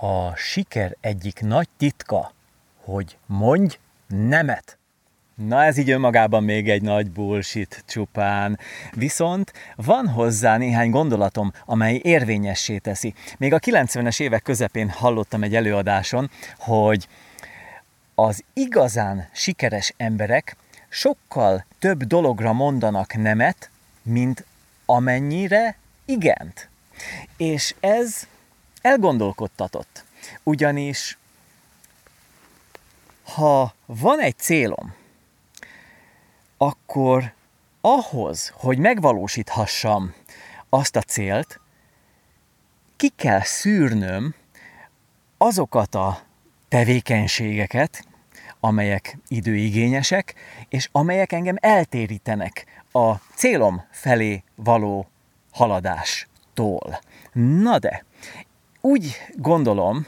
A siker egyik nagy titka, hogy mondj nemet. Na ez így önmagában még egy nagy bullshit csupán. Viszont van hozzá néhány gondolatom, amely érvényessé teszi. Még a 90-es évek közepén hallottam egy előadáson, hogy az igazán sikeres emberek sokkal több dologra mondanak nemet, mint amennyire igent. És ez elgondolkodtatott. Ugyanis ha van egy célom, akkor ahhoz, hogy megvalósíthassam azt a célt, ki kell szűrnöm azokat a tevékenységeket, amelyek időigényesek, és amelyek engem eltérítenek a célom felé való haladástól. Na de, úgy gondolom,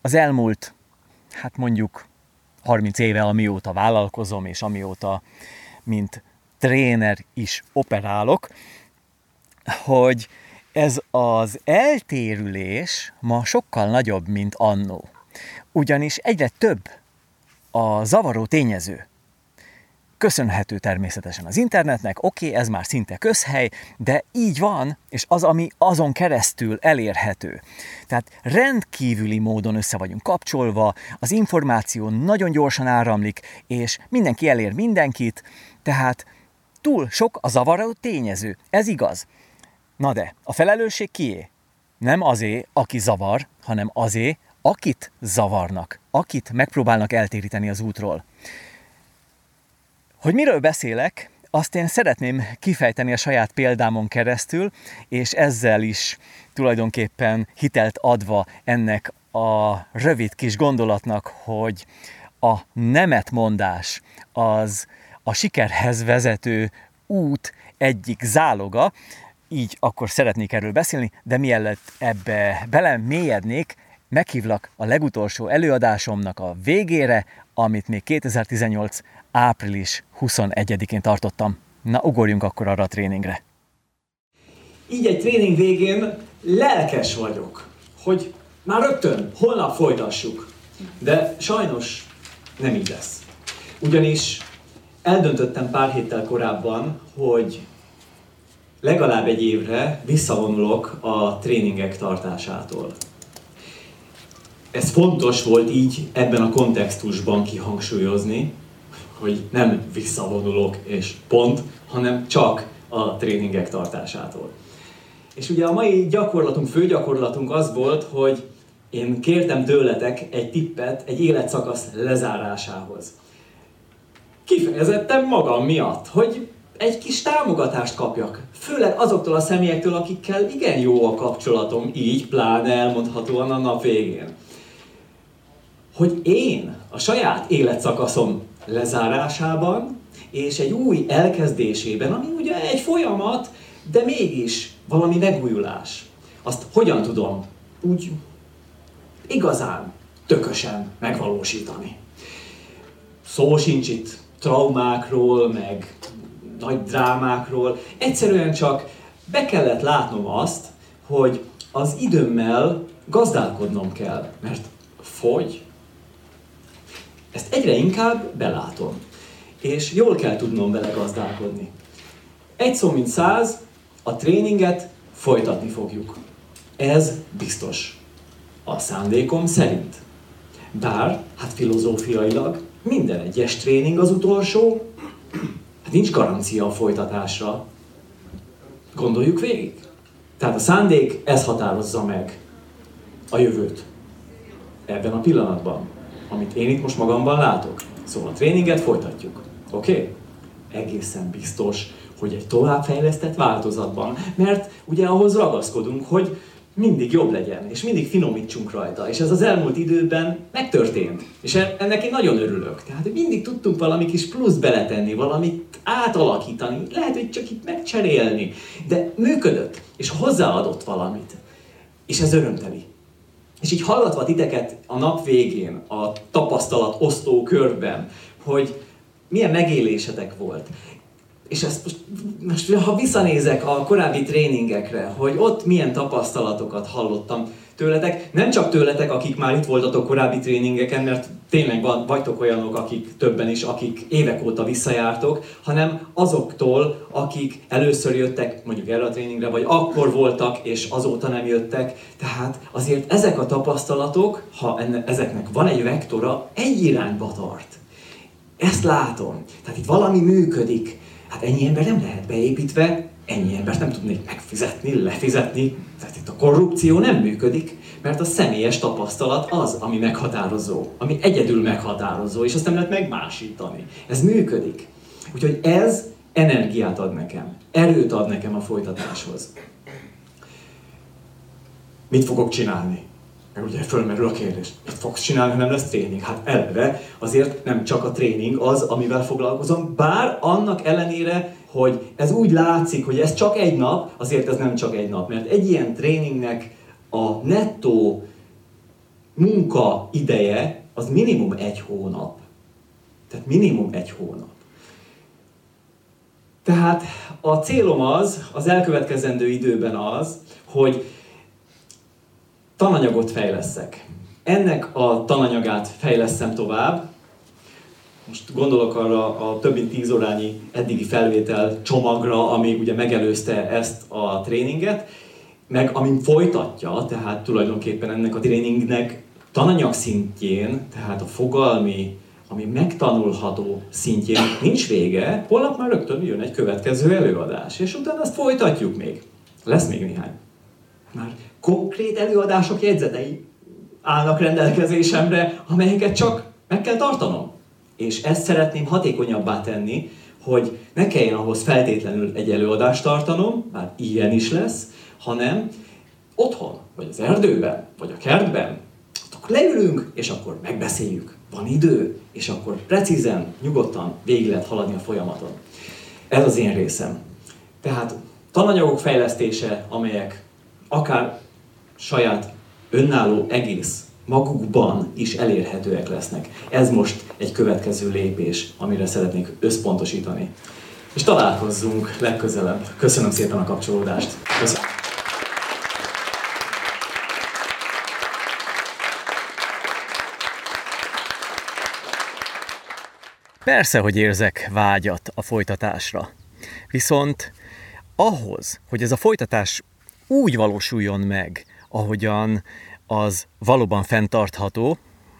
az elmúlt, hát mondjuk 30 éve, amióta vállalkozom, és amióta, mint tréner is operálok, hogy ez az eltérülés ma sokkal nagyobb, mint annó. Ugyanis egyre több a zavaró tényező. Köszönhető természetesen az internetnek, oké, okay, ez már szinte közhely, de így van, és az, ami azon keresztül elérhető. Tehát rendkívüli módon össze vagyunk kapcsolva, az információ nagyon gyorsan áramlik, és mindenki elér mindenkit, tehát túl sok a zavaró tényező, ez igaz. Na de, a felelősség kié? Nem azé, aki zavar, hanem azé, akit zavarnak, akit megpróbálnak eltéríteni az útról. Hogy miről beszélek, azt én szeretném kifejteni a saját példámon keresztül, és ezzel is tulajdonképpen hitelt adva ennek a rövid kis gondolatnak, hogy a nemetmondás az a sikerhez vezető út egyik záloga, így akkor szeretnék erről beszélni, de mielőtt ebbe bele mélyednék, meghívlak a legutolsó előadásomnak a végére, amit még 2018 április 21-én tartottam. Na, ugorjunk akkor arra a tréningre. Így egy tréning végén lelkes vagyok, hogy már rögtön, holnap folytassuk. De sajnos nem így lesz. Ugyanis eldöntöttem pár héttel korábban, hogy legalább egy évre visszavonulok a tréningek tartásától. Ez fontos volt így ebben a kontextusban kihangsúlyozni, hogy nem visszavonulok és pont, hanem csak a tréningek tartásától. És ugye a mai gyakorlatunk, főgyakorlatunk az volt, hogy én kértem tőletek egy tippet egy életszakasz lezárásához. Kifejezetten magam miatt, hogy egy kis támogatást kapjak. Főleg azoktól a személyektől, akikkel igen jó a kapcsolatom, így pláne elmondhatóan a nap végén. Hogy én a saját életszakaszom lezárásában és egy új elkezdésében, ami ugye egy folyamat, de mégis valami megújulás. Azt hogyan tudom úgy igazán tökösen megvalósítani. Szó sincs itt traumákról, meg nagy drámákról. Egyszerűen csak be kellett látnom azt, hogy az időmmel gazdálkodnom kell, mert fogy, ezt egyre inkább belátom. És jól kell tudnom vele gazdálkodni. Egy szó mint száz, a tréninget folytatni fogjuk. Ez biztos. A szándékom szerint. Bár, hát filozófiailag, minden egyes tréning az utolsó, hát nincs garancia a folytatásra. Gondoljuk végig. Tehát a szándék, ez határozza meg a jövőt. Ebben a pillanatban amit én itt most magamban látok. Szóval a tréninget folytatjuk. Oké? Okay? Egészen biztos, hogy egy továbbfejlesztett változatban, mert ugye ahhoz ragaszkodunk, hogy mindig jobb legyen, és mindig finomítsunk rajta. És ez az elmúlt időben megtörtént. És ennek én nagyon örülök. Tehát, hogy mindig tudtunk valami kis plusz beletenni, valamit átalakítani, lehet, hogy csak itt megcserélni, de működött, és hozzáadott valamit. És ez örömteli. És így hallgatva titeket a nap végén, a tapasztalat osztó körben, hogy milyen megélésetek volt. És ezt most, most, ha visszanézek a korábbi tréningekre, hogy ott milyen tapasztalatokat hallottam, tőletek, nem csak tőletek, akik már itt voltatok korábbi tréningeken, mert tényleg van, vagytok olyanok, akik többen is, akik évek óta visszajártok, hanem azoktól, akik először jöttek mondjuk erre a tréningre, vagy akkor voltak, és azóta nem jöttek. Tehát azért ezek a tapasztalatok, ha enne, ezeknek van egy vektora, egy irányba tart. Ezt látom. Tehát itt valami működik. Hát ennyi ember nem lehet beépítve, ennyi embert nem tudnék megfizetni, lefizetni. Tehát itt a korrupció nem működik, mert a személyes tapasztalat az, ami meghatározó, ami egyedül meghatározó, és azt nem lehet megmásítani. Ez működik. Úgyhogy ez energiát ad nekem, erőt ad nekem a folytatáshoz. Mit fogok csinálni? Mert ugye fölmerül a kérdés, mit fogsz csinálni, ha nem lesz tréning? Hát eleve azért nem csak a tréning az, amivel foglalkozom, bár annak ellenére, hogy ez úgy látszik, hogy ez csak egy nap, azért ez nem csak egy nap, mert egy ilyen tréningnek a nettó munka ideje az minimum egy hónap. Tehát minimum egy hónap. Tehát a célom az, az elkövetkezendő időben az, hogy tananyagot fejleszek. Ennek a tananyagát fejleszem tovább. Most gondolok arra a több mint tíz órányi eddigi felvétel csomagra, ami ugye megelőzte ezt a tréninget, meg amin folytatja, tehát tulajdonképpen ennek a tréningnek tananyag szintjén, tehát a fogalmi, ami megtanulható szintjén nincs vége, holnap már rögtön jön egy következő előadás, és utána ezt folytatjuk még. Lesz még néhány. Már konkrét előadások jegyzetei állnak rendelkezésemre, amelyeket csak meg kell tartanom. És ezt szeretném hatékonyabbá tenni, hogy ne kelljen ahhoz feltétlenül egy előadást tartanom, bár ilyen is lesz, hanem otthon, vagy az erdőben, vagy a kertben, akkor leülünk, és akkor megbeszéljük. Van idő, és akkor precízen, nyugodtan végig lehet haladni a folyamaton. Ez az én részem. Tehát tananyagok fejlesztése, amelyek akár saját önálló egész magukban is elérhetőek lesznek. Ez most egy következő lépés, amire szeretnék összpontosítani. És találkozzunk legközelebb. Köszönöm szépen a kapcsolódást. Köszönöm. Persze, hogy érzek vágyat a folytatásra. Viszont ahhoz, hogy ez a folytatás úgy valósuljon meg, ahogyan az valóban fenntartható,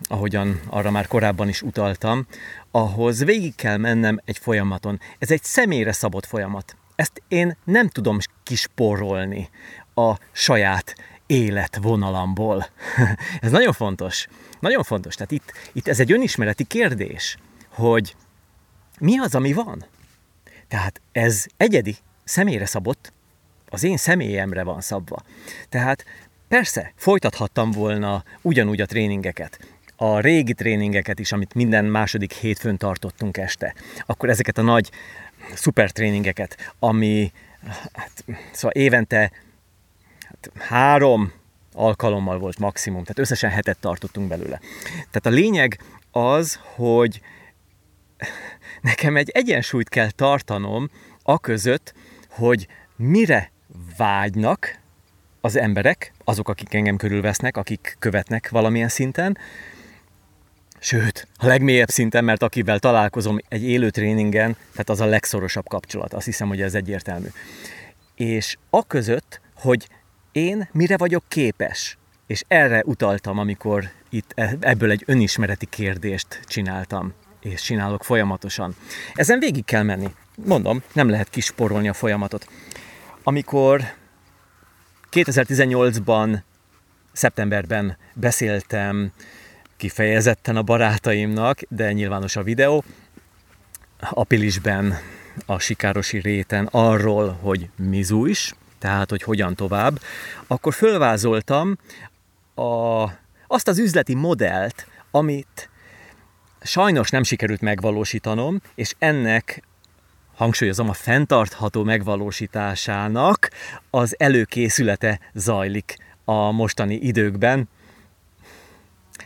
ahogyan arra már korábban is utaltam, ahhoz végig kell mennem egy folyamaton. Ez egy személyre szabott folyamat. Ezt én nem tudom kisporolni a saját életvonalamból. ez nagyon fontos. Nagyon fontos. Tehát itt, itt ez egy önismereti kérdés, hogy mi az, ami van. Tehát ez egyedi, személyre szabott, az én személyemre van szabva. Tehát persze, folytathattam volna ugyanúgy a tréningeket, a régi tréningeket is, amit minden második hétfőn tartottunk este. Akkor ezeket a nagy szuper tréningeket, ami hát, szóval évente hát, három alkalommal volt maximum, tehát összesen hetet tartottunk belőle. Tehát a lényeg az, hogy nekem egy egyensúlyt kell tartanom a között, hogy mire vágynak az emberek, azok, akik engem körülvesznek, akik követnek valamilyen szinten, sőt, a legmélyebb szinten, mert akivel találkozom egy élő tréningen, tehát az a legszorosabb kapcsolat, azt hiszem, hogy ez egyértelmű. És a között, hogy én mire vagyok képes, és erre utaltam, amikor itt e- ebből egy önismereti kérdést csináltam, és csinálok folyamatosan. Ezen végig kell menni. Mondom, nem lehet kisporolni a folyamatot. Amikor 2018-ban, szeptemberben beszéltem kifejezetten a barátaimnak, de nyilvános a videó, apilisben a Sikárosi réten arról, hogy mizu is, tehát hogy hogyan tovább, akkor fölvázoltam a, azt az üzleti modellt, amit sajnos nem sikerült megvalósítanom, és ennek hangsúlyozom, a fenntartható megvalósításának az előkészülete zajlik a mostani időkben.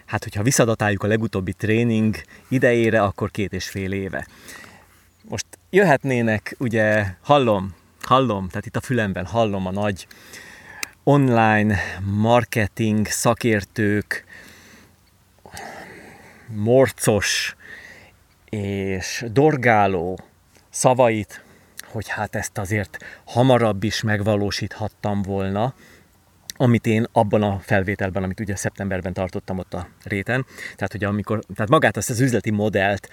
Hát, hogyha visszadatáljuk a legutóbbi tréning idejére, akkor két és fél éve. Most jöhetnének, ugye, hallom, hallom, tehát itt a fülemben hallom a nagy online marketing szakértők morcos és dorgáló szavait, hogy hát ezt azért hamarabb is megvalósíthattam volna, amit én abban a felvételben, amit ugye szeptemberben tartottam ott a réten, tehát hogy amikor, tehát magát azt az üzleti modellt,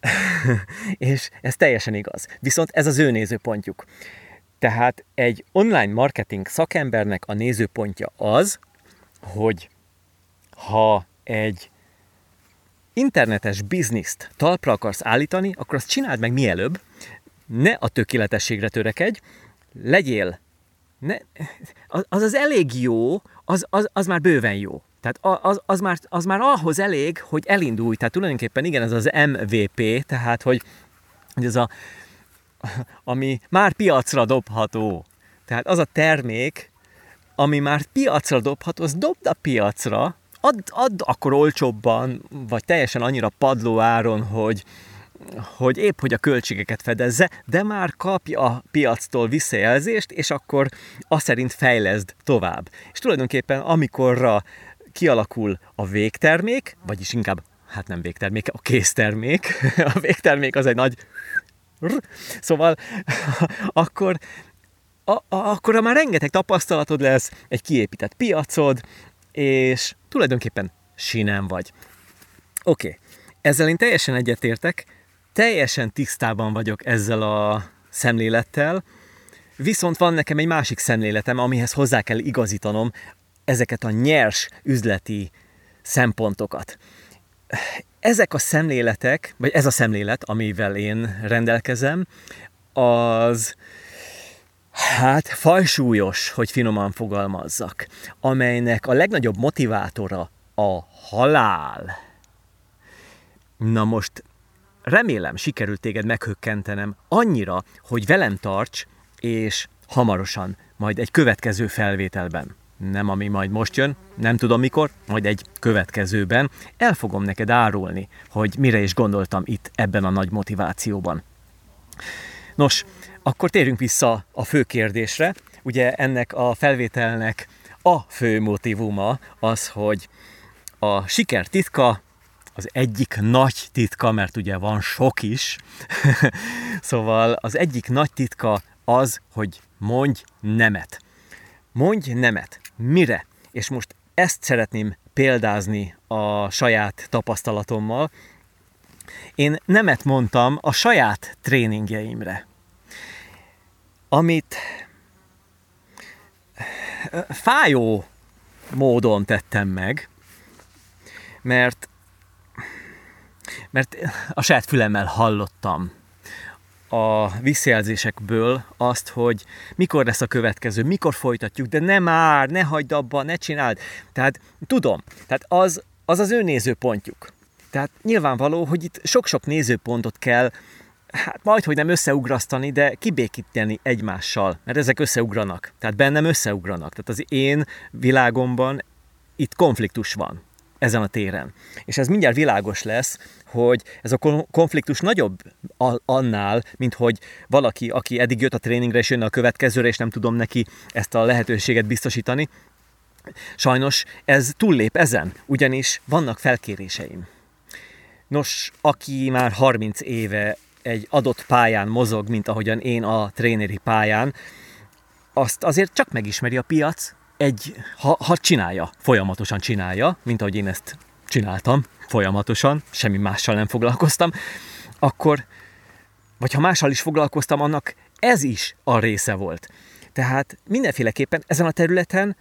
és ez teljesen igaz. Viszont ez az ő nézőpontjuk. Tehát egy online marketing szakembernek a nézőpontja az, hogy ha egy internetes bizniszt talpra akarsz állítani, akkor azt csináld meg mielőbb, ne a tökéletességre törekedj, legyél, ne, az, az elég jó, az, az, az már bőven jó. Tehát az, az, már, az már ahhoz elég, hogy elindulj. Tehát tulajdonképpen igen, ez az MVP, tehát hogy, hogy ez a, ami már piacra dobható. Tehát az a termék, ami már piacra dobható, az dobd a piacra, add, add akkor olcsóbban, vagy teljesen annyira padló áron, hogy, hogy épp hogy a költségeket fedezze, de már kapja a piactól visszajelzést, és akkor azt szerint fejleszd tovább. És tulajdonképpen amikorra kialakul a végtermék, vagyis inkább, hát nem végtermék, a késztermék, a végtermék az egy nagy Szóval akkor, a, a, akkor már rengeteg tapasztalatod lesz, egy kiépített piacod, és tulajdonképpen sinem vagy. Oké, okay. ezzel én teljesen egyetértek, teljesen tisztában vagyok ezzel a szemlélettel, viszont van nekem egy másik szemléletem, amihez hozzá kell igazítanom ezeket a nyers üzleti szempontokat. Ezek a szemléletek, vagy ez a szemlélet, amivel én rendelkezem, az hát fajsúlyos, hogy finoman fogalmazzak, amelynek a legnagyobb motivátora a halál. Na most remélem sikerült téged meghökkentenem annyira, hogy velem tarts, és hamarosan, majd egy következő felvételben nem ami majd most jön, nem tudom mikor, majd egy következőben el fogom neked árulni, hogy mire is gondoltam itt ebben a nagy motivációban. Nos, akkor térjünk vissza a fő kérdésre. Ugye ennek a felvételnek a fő motivuma az, hogy a siker titka, az egyik nagy titka, mert ugye van sok is, szóval az egyik nagy titka az, hogy mondj nemet. Mondj nemet. Mire? És most ezt szeretném példázni a saját tapasztalatommal. Én nemet mondtam a saját tréningjeimre, amit fájó módon tettem meg, mert, mert a saját fülemmel hallottam a visszajelzésekből azt, hogy mikor lesz a következő, mikor folytatjuk, de ne már, ne hagyd abba, ne csináld. Tehát tudom, tehát az az, az ő nézőpontjuk. Tehát nyilvánvaló, hogy itt sok-sok nézőpontot kell hát majd, hogy nem összeugrasztani, de kibékíteni egymással, mert ezek összeugranak. Tehát bennem összeugranak. Tehát az én világomban itt konfliktus van ezen a téren. És ez mindjárt világos lesz, hogy ez a konfliktus nagyobb annál, mint hogy valaki, aki eddig jött a tréningre és jönne a következőre, és nem tudom neki ezt a lehetőséget biztosítani. Sajnos ez túllép ezen, ugyanis vannak felkéréseim. Nos, aki már 30 éve egy adott pályán mozog, mint ahogyan én a tréneri pályán, azt azért csak megismeri a piac, egy, ha, ha csinálja, folyamatosan csinálja, mint ahogy én ezt csináltam, folyamatosan, semmi mással nem foglalkoztam, akkor, vagy ha mással is foglalkoztam, annak ez is a része volt. Tehát mindenféleképpen ezen a területen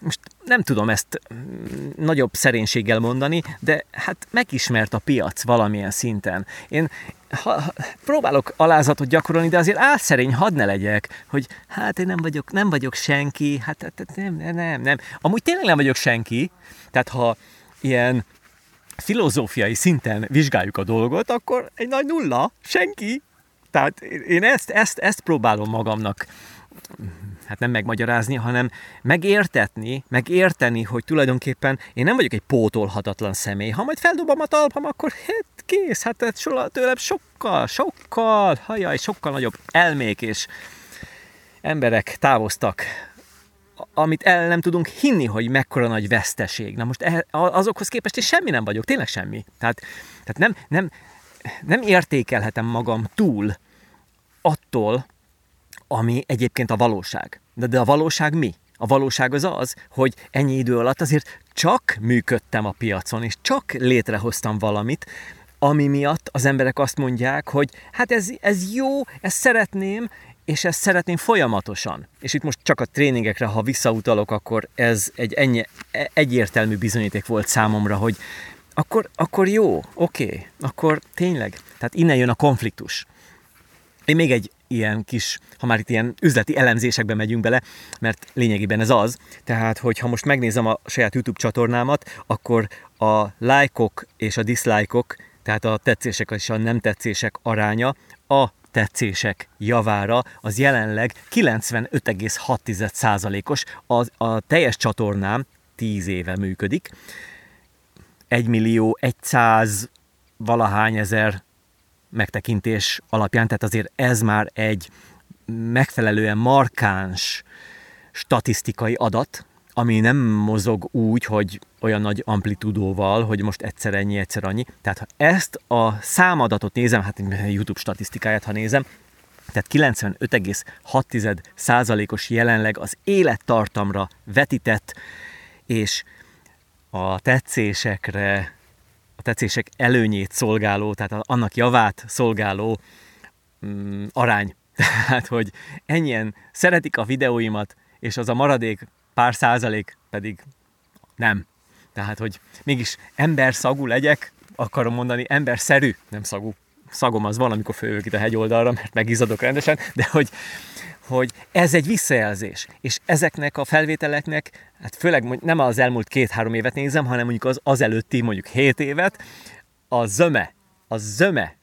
most nem tudom ezt mm, nagyobb szerénységgel mondani, de hát megismert a piac valamilyen szinten. Én ha, próbálok alázatot gyakorolni, de azért álszerény hadd ne legyek, hogy hát én nem vagyok, nem vagyok senki, hát, hát, hát nem, nem, nem, nem. Amúgy tényleg nem vagyok senki, tehát ha ilyen filozófiai szinten vizsgáljuk a dolgot, akkor egy nagy nulla, senki. Tehát én ezt, ezt, ezt próbálom magamnak hát nem megmagyarázni, hanem megértetni, megérteni, hogy tulajdonképpen én nem vagyok egy pótolhatatlan személy. Ha majd feldobom a talpam, akkor hát kész, hát tőlem sokkal, sokkal, hajaj, sokkal nagyobb elmék és emberek távoztak amit el nem tudunk hinni, hogy mekkora nagy veszteség. Na most eh, azokhoz képest is semmi nem vagyok, tényleg semmi. Tehát, tehát nem, nem, nem értékelhetem magam túl attól, ami egyébként a valóság. De, de a valóság mi? A valóság az az, hogy ennyi idő alatt azért csak működtem a piacon, és csak létrehoztam valamit, ami miatt az emberek azt mondják, hogy hát ez, ez jó, ezt szeretném, és ezt szeretném folyamatosan. És itt most csak a tréningekre, ha visszautalok, akkor ez egy ennyi, egyértelmű bizonyíték volt számomra, hogy akkor, akkor jó, oké, okay, akkor tényleg. Tehát innen jön a konfliktus. Én még egy ilyen kis, ha már itt ilyen üzleti elemzésekbe megyünk bele, mert lényegében ez az, tehát hogyha most megnézem a saját YouTube csatornámat, akkor a lájkok és a diszlájkok, tehát a tetszések és a nem tetszések aránya a tetszések javára az jelenleg 95,6%-os, a, a teljes csatornám 10 éve működik, 1 millió 100 valahány ezer megtekintés alapján, tehát azért ez már egy megfelelően markáns statisztikai adat, ami nem mozog úgy, hogy olyan nagy amplitudóval, hogy most egyszer ennyi, egyszer annyi. Tehát ha ezt a számadatot nézem, hát YouTube statisztikáját, ha nézem, tehát 95,6%-os jelenleg az élettartamra vetített, és a tetszésekre, a tetszések előnyét szolgáló, tehát annak javát szolgáló mm, arány. Tehát, hogy ennyien szeretik a videóimat, és az a maradék pár százalék pedig nem. Tehát, hogy mégis ember szagú legyek, akarom mondani, ember szerű, nem szagú. Szagom az van, amikor fölök itt a hegyoldalra, mert megizadok rendesen, de hogy, hogy ez egy visszajelzés. És ezeknek a felvételeknek, hát főleg nem az elmúlt két-három évet nézem, hanem mondjuk az, az előtti mondjuk hét évet, a zöme, a zöme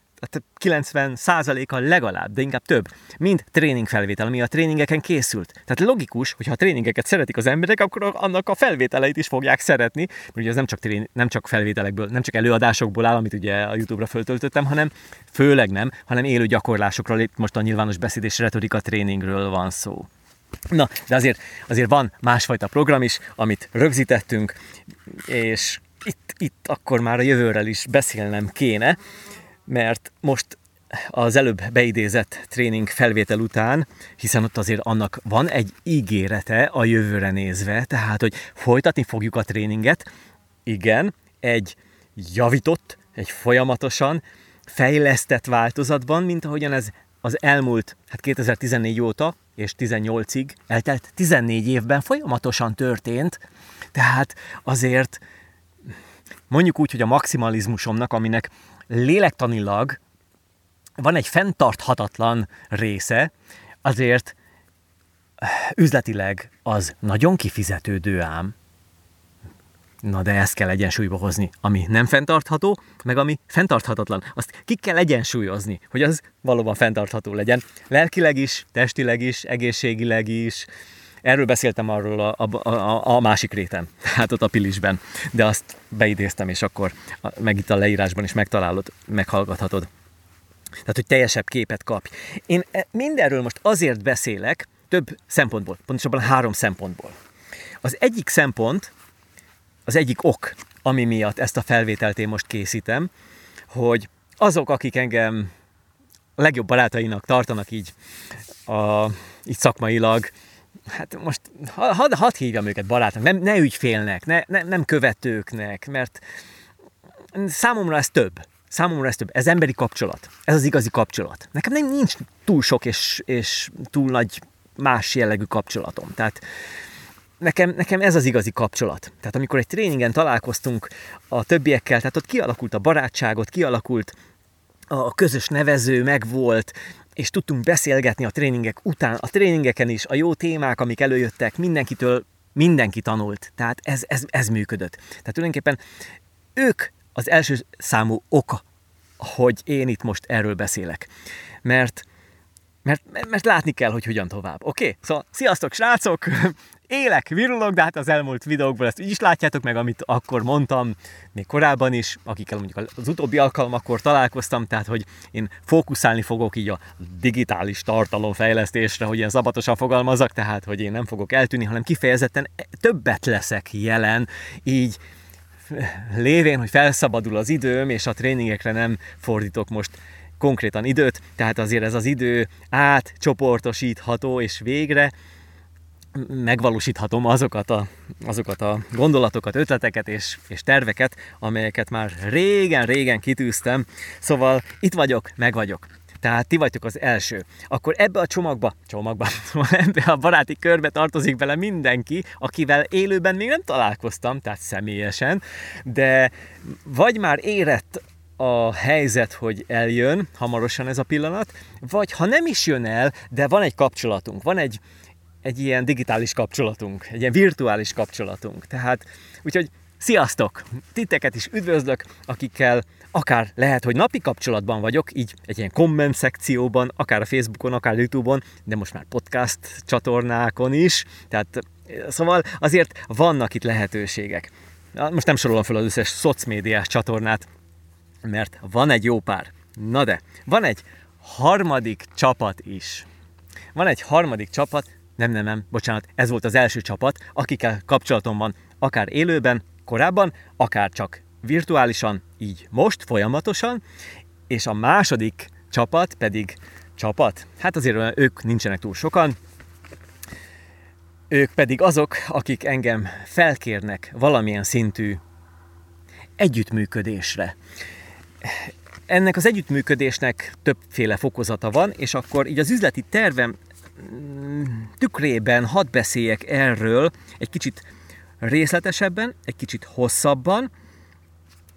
90 százaléka legalább, de inkább több, mind tréningfelvétel, ami a tréningeken készült. Tehát logikus, hogy ha a tréningeket szeretik az emberek, akkor annak a felvételeit is fogják szeretni, mert ugye ez nem csak, trén, nem csak felvételekből, nem csak előadásokból áll, amit ugye a YouTube-ra föltöltöttem, hanem főleg nem, hanem élő gyakorlásokról, itt most a nyilvános beszéd és retorika tréningről van szó. Na, de azért, azért van másfajta program is, amit rögzítettünk, és itt, itt akkor már a jövőről is beszélnem kéne, mert most az előbb beidézett tréning felvétel után, hiszen ott azért annak van egy ígérete a jövőre nézve, tehát, hogy folytatni fogjuk a tréninget, igen, egy javított, egy folyamatosan fejlesztett változatban, mint ahogyan ez az elmúlt, hát 2014 óta és 18-ig eltelt 14 évben folyamatosan történt, tehát azért mondjuk úgy, hogy a maximalizmusomnak, aminek lélektanilag van egy fenntarthatatlan része, azért üzletileg az nagyon kifizetődő ám. Na de ezt kell egyensúlyba hozni, ami nem fenntartható, meg ami fenntarthatatlan. Azt ki kell egyensúlyozni, hogy az valóban fenntartható legyen. Lelkileg is, testileg is, egészségileg is, Erről beszéltem arról a, a, a, a másik réten, hát ott a Pilisben, de azt beidéztem, és akkor meg itt a leírásban is megtalálod, meghallgathatod. Tehát, hogy teljesebb képet kapj. Én e, mindenről most azért beszélek, több szempontból, pontosabban három szempontból. Az egyik szempont, az egyik ok, ami miatt ezt a felvételt én most készítem, hogy azok, akik engem legjobb barátainak tartanak így, a, így szakmailag, hát most hadd had hívjam őket barátnak, nem, ne ügyfélnek, ne, ne, nem követőknek, mert számomra ez több. Számomra ez több. Ez emberi kapcsolat. Ez az igazi kapcsolat. Nekem nem nincs túl sok és, és túl nagy más jellegű kapcsolatom. Tehát nekem, nekem ez az igazi kapcsolat. Tehát amikor egy tréningen találkoztunk a többiekkel, tehát ott kialakult a barátságot, kialakult a közös nevező, megvolt, és tudtunk beszélgetni a tréningek után, a tréningeken is, a jó témák, amik előjöttek, mindenkitől mindenki tanult. Tehát ez, ez, ez működött. Tehát tulajdonképpen ők az első számú oka, hogy én itt most erről beszélek. Mert mert, mert látni kell, hogy hogyan tovább. Oké? Okay? Szóval, sziasztok, srácok! Élek, virulok, de hát az elmúlt videókból ezt így is látjátok meg, amit akkor mondtam, még korábban is, akikkel mondjuk az utóbbi alkalmakkor találkoztam, tehát hogy én fókuszálni fogok így a digitális tartalomfejlesztésre, hogy ilyen szabatosan fogalmazak, tehát hogy én nem fogok eltűnni, hanem kifejezetten többet leszek jelen, így lévén, hogy felszabadul az időm, és a tréningekre nem fordítok most konkrétan időt, tehát azért ez az idő átcsoportosítható, és végre megvalósíthatom azokat a, azokat a gondolatokat, ötleteket és, és terveket, amelyeket már régen-régen kitűztem. Szóval itt vagyok, meg vagyok. Tehát ti vagytok az első. Akkor ebbe a csomagba, csomagba, ebbe a baráti körbe tartozik bele mindenki, akivel élőben még nem találkoztam, tehát személyesen, de vagy már érett a helyzet, hogy eljön hamarosan ez a pillanat, vagy ha nem is jön el, de van egy kapcsolatunk, van egy, egy ilyen digitális kapcsolatunk, egy ilyen virtuális kapcsolatunk. Tehát, úgyhogy sziasztok! Titeket is üdvözlök, akikkel akár lehet, hogy napi kapcsolatban vagyok, így egy ilyen komment szekcióban, akár a Facebookon, akár a Youtube-on, de most már podcast csatornákon is, tehát szóval azért vannak itt lehetőségek. Most nem sorolom fel az összes szocmédiás csatornát, mert van egy jó pár. Na de, van egy harmadik csapat is. Van egy harmadik csapat, nem, nem, nem, bocsánat, ez volt az első csapat, akikkel kapcsolatom van, akár élőben, korábban, akár csak virtuálisan, így most, folyamatosan, és a második csapat pedig csapat, hát azért ők nincsenek túl sokan, ők pedig azok, akik engem felkérnek valamilyen szintű együttműködésre. Ennek az együttműködésnek többféle fokozata van, és akkor így az üzleti tervem tükrében hadd beszéljek erről egy kicsit részletesebben, egy kicsit hosszabban,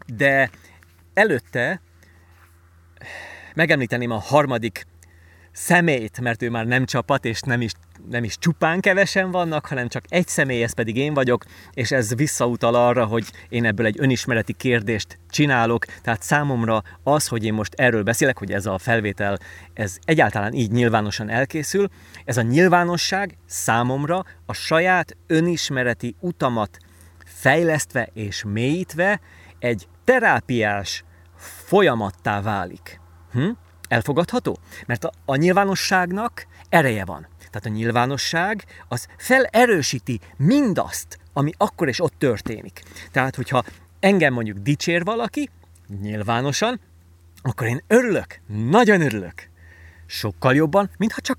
de előtte megemlíteném a harmadik személyt, mert ő már nem csapat, és nem is, nem is csupán kevesen vannak, hanem csak egy személy, ez pedig én vagyok, és ez visszautal arra, hogy én ebből egy önismereti kérdést csinálok, tehát számomra az, hogy én most erről beszélek, hogy ez a felvétel, ez egyáltalán így nyilvánosan elkészül, ez a nyilvánosság számomra a saját önismereti utamat fejlesztve és mélyítve egy terápiás folyamattá válik. Hm? Elfogadható? Mert a, a nyilvánosságnak ereje van. Tehát a nyilvánosság az felerősíti mindazt, ami akkor és ott történik. Tehát, hogyha engem mondjuk dicsér valaki, nyilvánosan, akkor én örülök, nagyon örülök. Sokkal jobban, mintha csak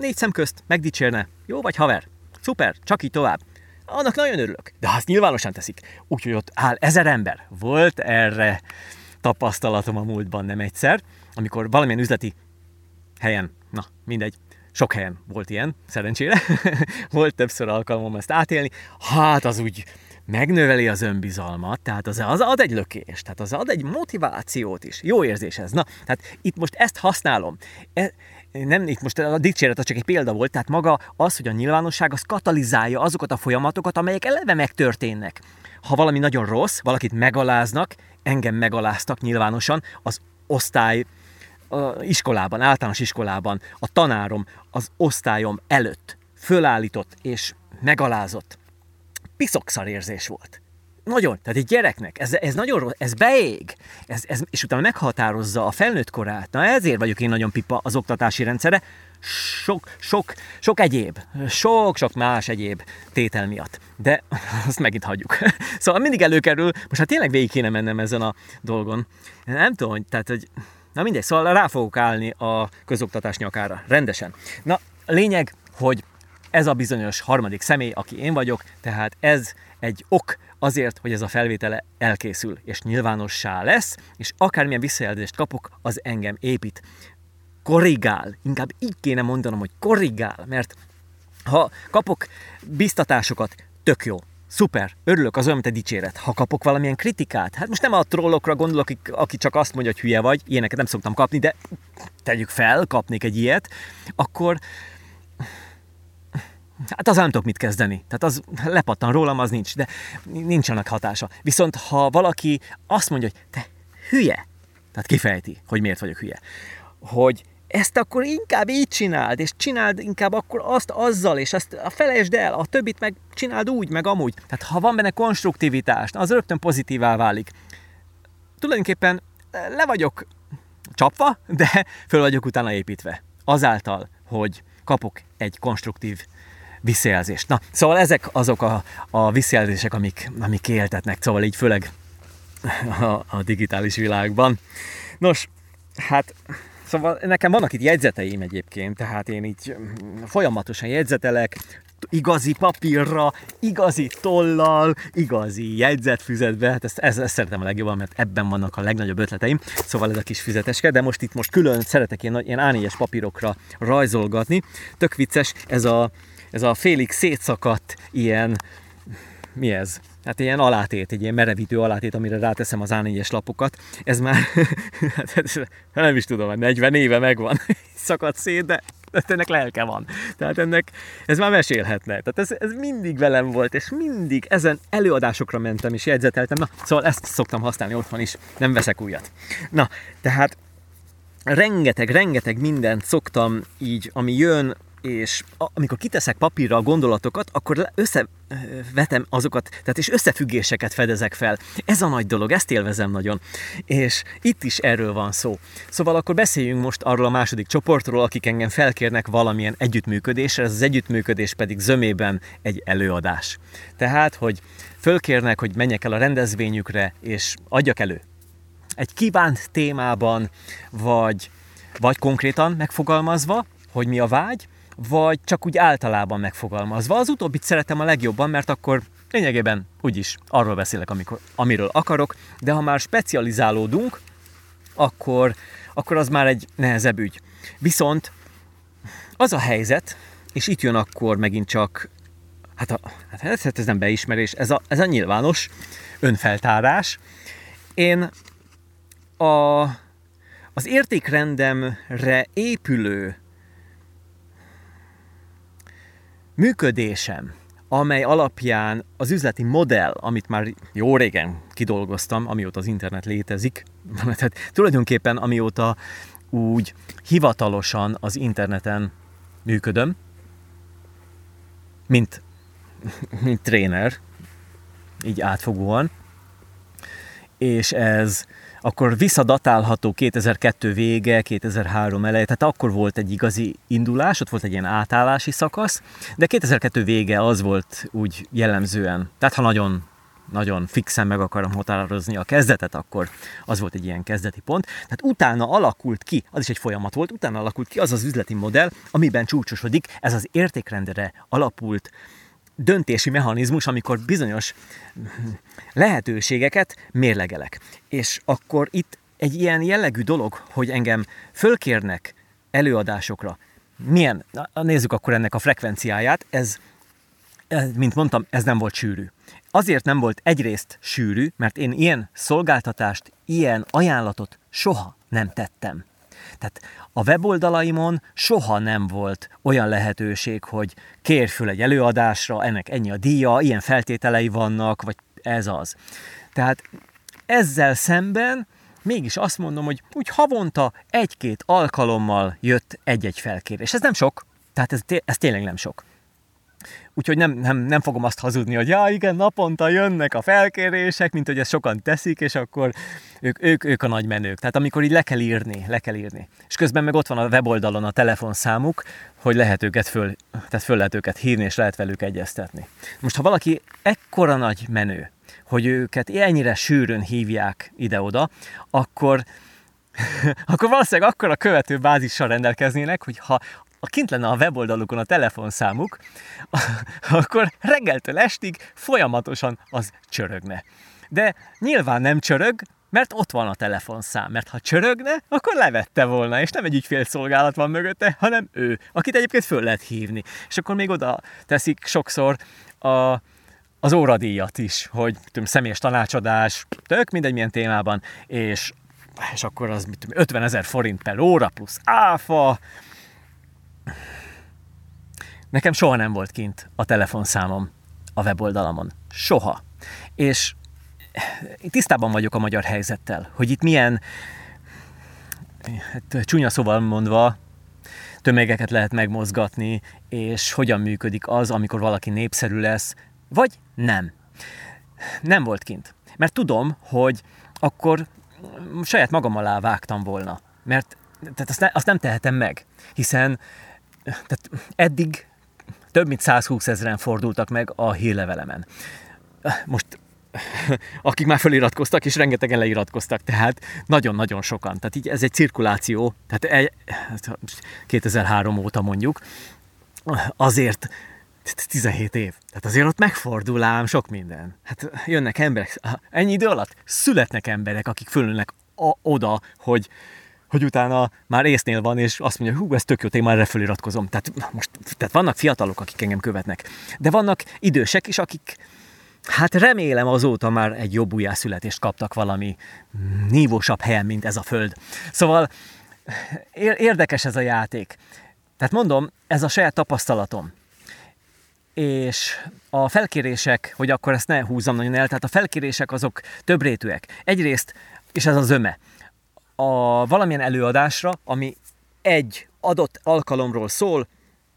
négy szem közt megdicsérne. Jó vagy haver? Szuper, csak így tovább. Annak nagyon örülök. De azt nyilvánosan teszik, úgyhogy ott áll ezer ember. Volt erre tapasztalatom a múltban nem egyszer, amikor valamilyen üzleti helyen, na mindegy, sok helyen volt ilyen, szerencsére, volt többször alkalmam ezt átélni, hát az úgy megnöveli az önbizalmat, tehát az, az ad egy lökést, tehát az ad egy motivációt is, jó érzés ez. Na, tehát itt most ezt használom. E, nem, itt most a dicséret az csak egy példa volt, tehát maga az, hogy a nyilvánosság az katalizálja azokat a folyamatokat, amelyek eleve megtörténnek. Ha valami nagyon rossz, valakit megaláznak, engem megaláztak nyilvánosan, az osztály a iskolában, általános iskolában a tanárom az osztályom előtt fölállított és megalázott. Piszokszar érzés volt. Nagyon, tehát egy gyereknek, ez, ez nagyon rossz, ez beég, ez, ez, és utána meghatározza a felnőtt korát. Na ezért vagyok én nagyon pipa az oktatási rendszere, sok, sok, sok egyéb, sok-sok más egyéb tétel miatt. De azt megint hagyjuk. Szóval mindig előkerül, most hát tényleg végig kéne mennem ezen a dolgon. Nem tudom, tehát, hogy Na mindegy, szóval rá fogok állni a közoktatás nyakára, rendesen. Na, lényeg, hogy ez a bizonyos harmadik személy, aki én vagyok, tehát ez egy ok azért, hogy ez a felvétele elkészül, és nyilvánossá lesz, és akármilyen visszajelzést kapok, az engem épít. Korrigál, inkább így kéne mondanom, hogy korrigál, mert ha kapok biztatásokat, tök jó, Szuper, örülök, az egy dicséret. Ha kapok valamilyen kritikát, hát most nem a trollokra gondolok, aki, aki csak azt mondja, hogy hülye vagy, ilyeneket nem szoktam kapni, de tegyük fel, kapnék egy ilyet, akkor hát az nem tudok mit kezdeni. Tehát az lepattan rólam, az nincs, de nincsenek hatása. Viszont ha valaki azt mondja, hogy te hülye, tehát kifejti, hogy miért vagyok hülye, hogy ezt akkor inkább így csináld, és csináld inkább akkor azt azzal, és azt felejtsd el, a többit meg csináld úgy, meg amúgy. Tehát ha van benne konstruktivitás, az rögtön pozitívá válik. Tulajdonképpen le vagyok csapva, de föl vagyok utána építve. Azáltal, hogy kapok egy konstruktív visszajelzést. Na, szóval ezek azok a, a visszajelzések, amik, amik éltetnek, szóval így főleg a, a digitális világban. Nos, hát Szóval nekem vannak itt jegyzeteim egyébként, tehát én így mm, folyamatosan jegyzetelek, igazi papírra, igazi tollal, igazi jegyzetfüzetbe, hát ezt, ezt, ezt szeretem a legjobban, mert ebben vannak a legnagyobb ötleteim, szóval ez a kis füzeteske, de most itt most külön szeretek ilyen, ilyen A4-es papírokra rajzolgatni. Tök vicces, ez a, ez a félig szétszakadt ilyen, mi ez? Hát ilyen alátét, egy ilyen merevítő alátét, amire ráteszem az A4-es lapokat. Ez már, hát nem is tudom, 40 éve megvan, szakadt szét, de ennek lelke van. Tehát ennek, ez már mesélhetne. Tehát ez, ez mindig velem volt, és mindig ezen előadásokra mentem és jegyzeteltem. Na, szóval ezt szoktam használni otthon is, nem veszek újat. Na, tehát rengeteg, rengeteg mindent szoktam így, ami jön, és amikor kiteszek papírra a gondolatokat, akkor összevetem azokat, tehát és összefüggéseket fedezek fel. Ez a nagy dolog, ezt élvezem nagyon. És itt is erről van szó. Szóval akkor beszéljünk most arról a második csoportról, akik engem felkérnek valamilyen együttműködésre, ez az együttműködés pedig zömében egy előadás. Tehát, hogy fölkérnek, hogy menjek el a rendezvényükre, és adjak elő. Egy kívánt témában, vagy, vagy konkrétan megfogalmazva, hogy mi a vágy, vagy csak úgy általában megfogalmazva. Az utóbbit szeretem a legjobban, mert akkor lényegében úgyis arról beszélek, amikor, amiről akarok, de ha már specializálódunk, akkor, akkor az már egy nehezebb ügy. Viszont az a helyzet, és itt jön akkor megint csak, hát, a, hát ez, ez nem beismerés, ez a, ez a nyilvános önfeltárás. Én a, az értékrendemre épülő működésem, amely alapján az üzleti modell, amit már jó régen kidolgoztam, amióta az internet létezik, tehát tulajdonképpen amióta úgy hivatalosan az interneten működöm, mint, mint tréner, így átfogóan, és ez akkor visszadatálható 2002 vége, 2003 eleje, tehát akkor volt egy igazi indulás, ott volt egy ilyen átállási szakasz, de 2002 vége az volt úgy jellemzően, tehát ha nagyon nagyon fixen meg akarom határozni a kezdetet, akkor az volt egy ilyen kezdeti pont. Tehát utána alakult ki, az is egy folyamat volt, utána alakult ki az az üzleti modell, amiben csúcsosodik ez az értékrendre alapult döntési mechanizmus, amikor bizonyos lehetőségeket mérlegelek. És akkor itt egy ilyen jellegű dolog, hogy engem fölkérnek előadásokra, milyen, na, nézzük akkor ennek a frekvenciáját, ez, mint mondtam, ez nem volt sűrű. Azért nem volt egyrészt sűrű, mert én ilyen szolgáltatást, ilyen ajánlatot soha nem tettem. Tehát a weboldalaimon soha nem volt olyan lehetőség, hogy kérj föl egy előadásra, ennek ennyi a díja, ilyen feltételei vannak, vagy ez az. Tehát ezzel szemben mégis azt mondom, hogy úgy havonta egy-két alkalommal jött egy-egy felkérés. Ez nem sok, tehát ez, ez tényleg nem sok. Úgyhogy nem, nem, nem fogom azt hazudni, hogy ja, igen, naponta jönnek a felkérések, mint hogy ezt sokan teszik, és akkor ők, ők, ők a nagy menők. Tehát amikor így le kell írni, le kell írni. És közben meg ott van a weboldalon a telefonszámuk, hogy lehet őket föl, tehát föl lehet őket hívni, és lehet velük egyeztetni. Most ha valaki ekkora nagy menő, hogy őket ennyire sűrűn hívják ide-oda, akkor akkor valószínűleg akkor a követő bázissal rendelkeznének, hogy ha ha kint lenne a weboldalukon a telefonszámuk, akkor reggeltől estig folyamatosan az csörögne. De nyilván nem csörög, mert ott van a telefonszám, mert ha csörögne, akkor levette volna, és nem egy ügyfélszolgálat van mögötte, hanem ő, akit egyébként föl lehet hívni. És akkor még oda teszik sokszor a, az óradíjat is, hogy tudom, személyes tanácsadás, tök mindegy milyen témában, és, és akkor az mit tudom, 50 ezer forint per óra plusz áfa, Nekem soha nem volt kint a telefonszámom a weboldalamon. Soha. És tisztában vagyok a magyar helyzettel, hogy itt milyen hát, csúnya szóval mondva, tömegeket lehet megmozgatni, és hogyan működik az, amikor valaki népszerű lesz, vagy nem. Nem volt kint. Mert tudom, hogy akkor saját magam alá vágtam volna. Mert tehát azt, ne, azt nem tehetem meg, hiszen tehát eddig több mint 120 ezeren fordultak meg a hírlevelemen. Most akik már feliratkoztak, és rengetegen leiratkoztak, tehát nagyon-nagyon sokan. Tehát így ez egy cirkuláció, tehát 2003 óta mondjuk, azért 17 év. Tehát azért ott megfordul ám sok minden. Hát jönnek emberek, ennyi idő alatt születnek emberek, akik fölülnek oda, hogy hogy utána már észnél van, és azt mondja, hú, ez tök jó téma, erre feliratkozom. Tehát most tehát vannak fiatalok, akik engem követnek, de vannak idősek is, akik hát remélem azóta már egy jobb újjászületést kaptak valami nívósabb helyen, mint ez a föld. Szóval érdekes ez a játék. Tehát mondom, ez a saját tapasztalatom. És a felkérések, hogy akkor ezt ne húzzam nagyon el, tehát a felkérések azok több rétűek. Egyrészt, és ez az öme, a valamilyen előadásra, ami egy adott alkalomról szól,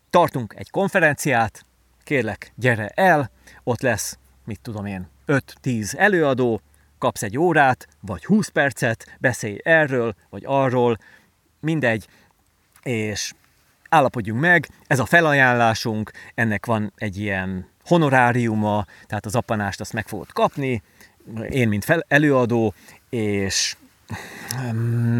tartunk egy konferenciát, kérlek, gyere el, ott lesz, mit tudom én, 5-10 előadó, kapsz egy órát, vagy 20 percet, beszélj erről, vagy arról, mindegy, és állapodjunk meg, ez a felajánlásunk, ennek van egy ilyen honoráriuma, tehát az appanást azt meg fogod kapni, én, mint fel, előadó, és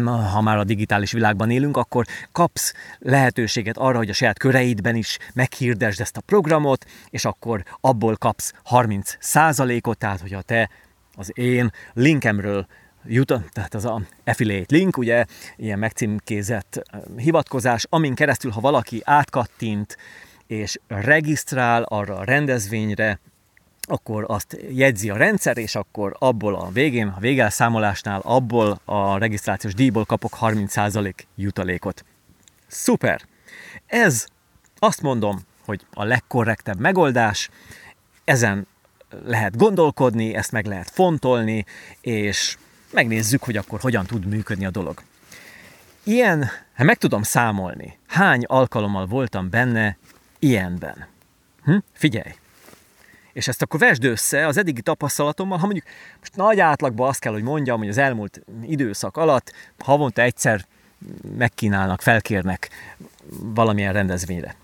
ha már a digitális világban élünk, akkor kapsz lehetőséget arra, hogy a saját köreidben is meghirdesd ezt a programot, és akkor abból kapsz 30 százalékot, tehát hogyha te az én linkemről jut, tehát az a affiliate link, ugye, ilyen megcímkézett hivatkozás, amin keresztül, ha valaki átkattint és regisztrál arra a rendezvényre, akkor azt jegyzi a rendszer, és akkor abból a végén, a végelszámolásnál, abból a regisztrációs díjból kapok 30% jutalékot. Szuper! Ez azt mondom, hogy a legkorrektebb megoldás, ezen lehet gondolkodni, ezt meg lehet fontolni, és megnézzük, hogy akkor hogyan tud működni a dolog. Ilyen, hát meg tudom számolni, hány alkalommal voltam benne ilyenben. Hm? Figyelj! És ezt akkor vesd össze az eddigi tapasztalatommal, ha mondjuk most nagy átlagban azt kell, hogy mondjam, hogy az elmúlt időszak alatt havonta egyszer megkínálnak, felkérnek valamilyen rendezvényre.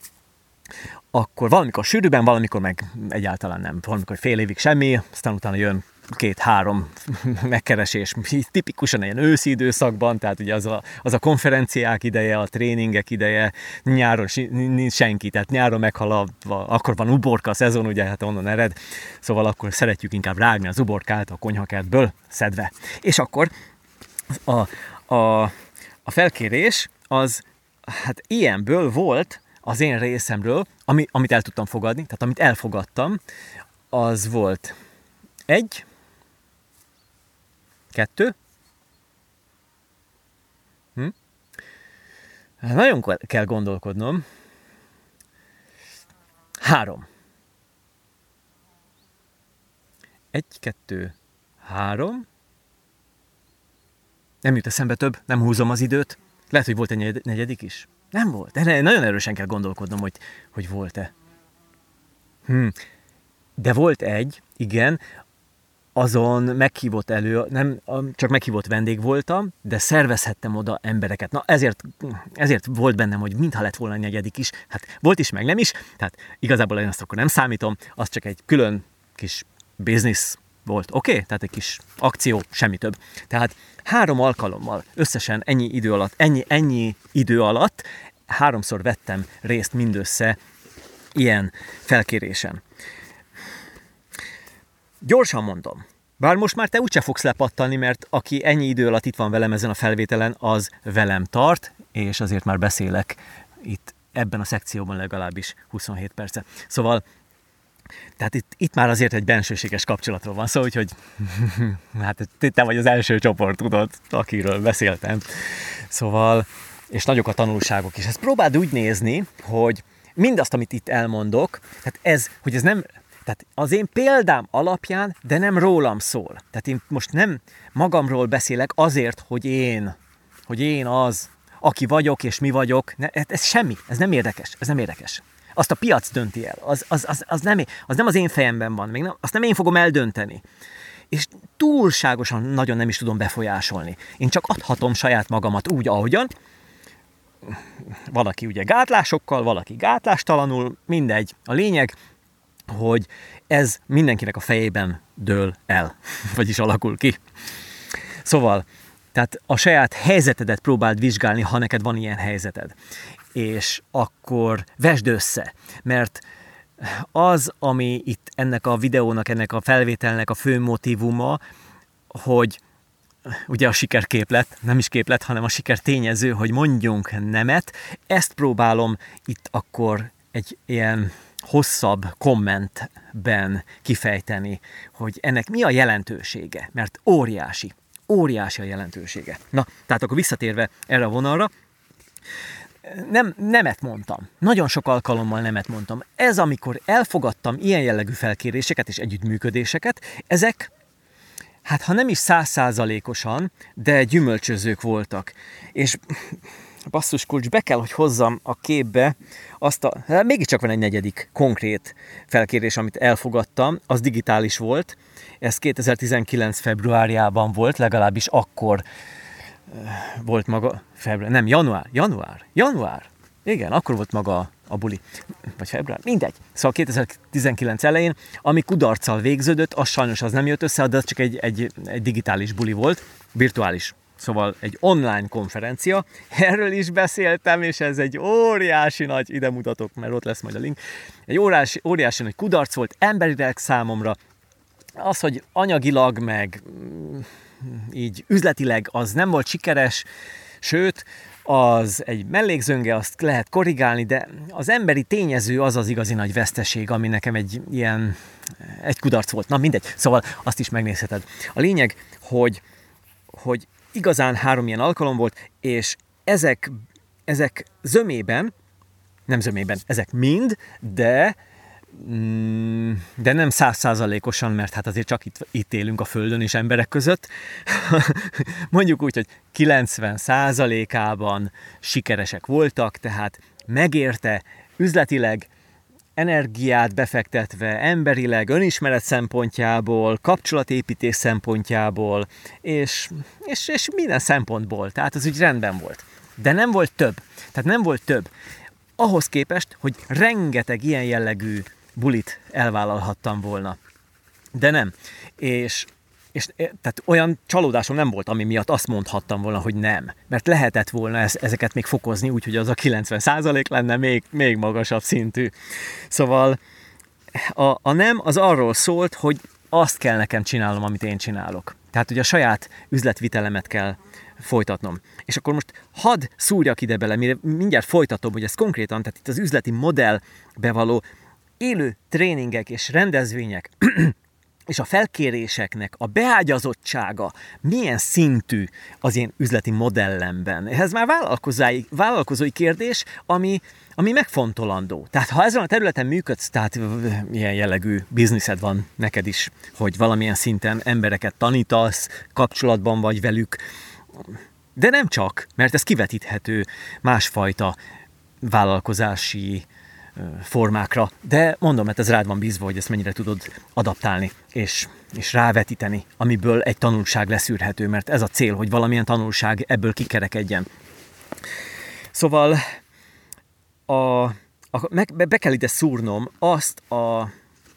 Akkor valamikor sűrűben, valamikor meg egyáltalán nem. Valamikor fél évig semmi, aztán utána jön két-három megkeresés, tipikusan ilyen őszi időszakban, tehát ugye az a, az a konferenciák ideje, a tréningek ideje, nyáron nincs senki, tehát nyáron meghaladva, akkor van uborka a szezon, ugye hát onnan ered, szóval akkor szeretjük inkább rágni az uborkát a konyhakertből szedve. És akkor a, a, a felkérés az hát ilyenből volt az én részemről, ami, amit el tudtam fogadni, tehát amit elfogadtam, az volt egy, Kettő? Hm? Hát nagyon kell gondolkodnom. Három. Egy, kettő, három. Nem jut eszembe több, nem húzom az időt. Lehet, hogy volt egy negyedik is. Nem volt. De nagyon erősen kell gondolkodnom, hogy, hogy volt-e. Hm. De volt egy, igen, azon meghívott elő, nem csak meghívott vendég voltam, de szervezhettem oda embereket. Na ezért, ezért volt bennem, hogy mintha lett volna egy negyedik is. Hát volt is, meg nem is, tehát igazából én azt akkor nem számítom, az csak egy külön kis biznisz volt, oké? Okay? Tehát egy kis akció, semmi több. Tehát három alkalommal, összesen ennyi idő alatt, ennyi, ennyi idő alatt háromszor vettem részt mindössze ilyen felkérésen. Gyorsan mondom. Bár most már te úgyse fogsz lepattani, mert aki ennyi idő alatt itt van velem ezen a felvételen, az velem tart, és azért már beszélek itt ebben a szekcióban legalábbis 27 perce. Szóval tehát itt, itt már azért egy bensőséges kapcsolatról van szó, szóval, úgyhogy hát te vagy az első csoport, tudod, akiről beszéltem. Szóval, és nagyok a tanulságok is. Ezt próbáld úgy nézni, hogy mindazt, amit itt elmondok, tehát ez, hogy ez nem tehát az én példám alapján, de nem rólam szól. Tehát én most nem magamról beszélek azért, hogy én hogy én az, aki vagyok és mi vagyok, ne, ez semmi, ez nem érdekes, ez nem érdekes. Azt a piac dönti el, az, az, az, az, nem, az nem az én fejemben van, még nem, azt nem én fogom eldönteni. És túlságosan nagyon nem is tudom befolyásolni. Én csak adhatom saját magamat úgy, ahogyan, valaki ugye gátlásokkal, valaki gátlástalanul, mindegy. A lényeg, hogy ez mindenkinek a fejében dől el, vagyis alakul ki. Szóval, tehát a saját helyzetedet próbáld vizsgálni, ha neked van ilyen helyzeted. És akkor vesd össze, mert az, ami itt ennek a videónak, ennek a felvételnek a fő motivuma, hogy ugye a sikerképlet, nem is képlet, hanem a siker tényező, hogy mondjunk nemet, ezt próbálom itt akkor egy ilyen hosszabb kommentben kifejteni, hogy ennek mi a jelentősége, mert óriási, óriási a jelentősége. Na, tehát akkor visszatérve erre a vonalra, nem, nemet mondtam. Nagyon sok alkalommal nemet mondtam. Ez, amikor elfogadtam ilyen jellegű felkéréseket és együttműködéseket, ezek, hát ha nem is százszázalékosan, de gyümölcsözők voltak. És basszus kulcs, be kell, hogy hozzam a képbe azt a, hát mégiscsak van egy negyedik konkrét felkérés, amit elfogadtam, az digitális volt, ez 2019 februárjában volt, legalábbis akkor volt maga, február, nem, január, január, január, igen, akkor volt maga a buli, vagy február, mindegy. Szóval 2019 elején, ami kudarccal végződött, az sajnos az nem jött össze, de az csak egy, egy, egy digitális buli volt, virtuális. Szóval egy online konferencia, erről is beszéltem, és ez egy óriási nagy, ide mutatok, mert ott lesz majd a link, egy óriási, óriási nagy kudarc volt emberileg számomra, az, hogy anyagilag, meg így üzletileg az nem volt sikeres, sőt, az egy mellékzönge, azt lehet korrigálni, de az emberi tényező az az igazi nagy veszteség, ami nekem egy ilyen, egy kudarc volt. Na mindegy, szóval azt is megnézheted. A lényeg, hogy, hogy igazán három ilyen alkalom volt, és ezek, ezek zömében, nem zömében, ezek mind, de Mm, de nem százszázalékosan, mert hát azért csak itt, itt élünk a Földön és emberek között. Mondjuk úgy, hogy 90 százalékában sikeresek voltak, tehát megérte üzletileg, energiát befektetve, emberileg, önismeret szempontjából, kapcsolatépítés szempontjából, és, és, és minden szempontból. Tehát az úgy rendben volt. De nem volt több. Tehát nem volt több. Ahhoz képest, hogy rengeteg ilyen jellegű bulit elvállalhattam volna. De nem. És, és e, tehát olyan csalódásom nem volt, ami miatt azt mondhattam volna, hogy nem. Mert lehetett volna ez, ezeket még fokozni, úgyhogy az a 90% lenne még, még magasabb szintű. Szóval a, a nem az arról szólt, hogy azt kell nekem csinálnom, amit én csinálok. Tehát, hogy a saját üzletvitelemet kell folytatnom. És akkor most hadd szúrjak ide bele, mire mindjárt folytatom, hogy ez konkrétan, tehát itt az üzleti modellbe való élő tréningek és rendezvények és a felkéréseknek a beágyazottsága milyen szintű az én üzleti modellemben. Ez már vállalkozói, vállalkozói kérdés, ami, ami megfontolandó. Tehát ha ezen a területen működsz, tehát ilyen jellegű bizniszed van neked is, hogy valamilyen szinten embereket tanítasz, kapcsolatban vagy velük, de nem csak, mert ez kivetíthető másfajta vállalkozási formákra, de mondom, mert ez rád van bízva, hogy ezt mennyire tudod adaptálni, és, és rávetíteni, amiből egy tanulság leszűrhető, mert ez a cél, hogy valamilyen tanulság ebből kikerekedjen. Szóval a, a, meg, be kell ide szúrnom azt a,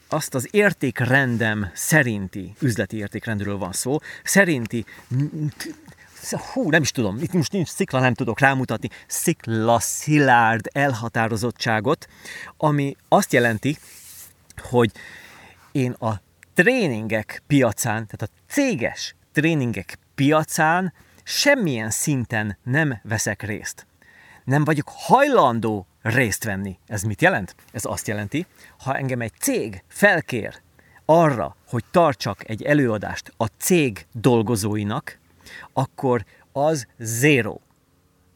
azt az értékrendem szerinti, üzleti értékrendről van szó, szerinti hú, nem is tudom, itt most nincs szikla, nem tudok rámutatni, szikla szilárd elhatározottságot, ami azt jelenti, hogy én a tréningek piacán, tehát a céges tréningek piacán semmilyen szinten nem veszek részt. Nem vagyok hajlandó részt venni. Ez mit jelent? Ez azt jelenti, ha engem egy cég felkér arra, hogy tartsak egy előadást a cég dolgozóinak, akkor az zero.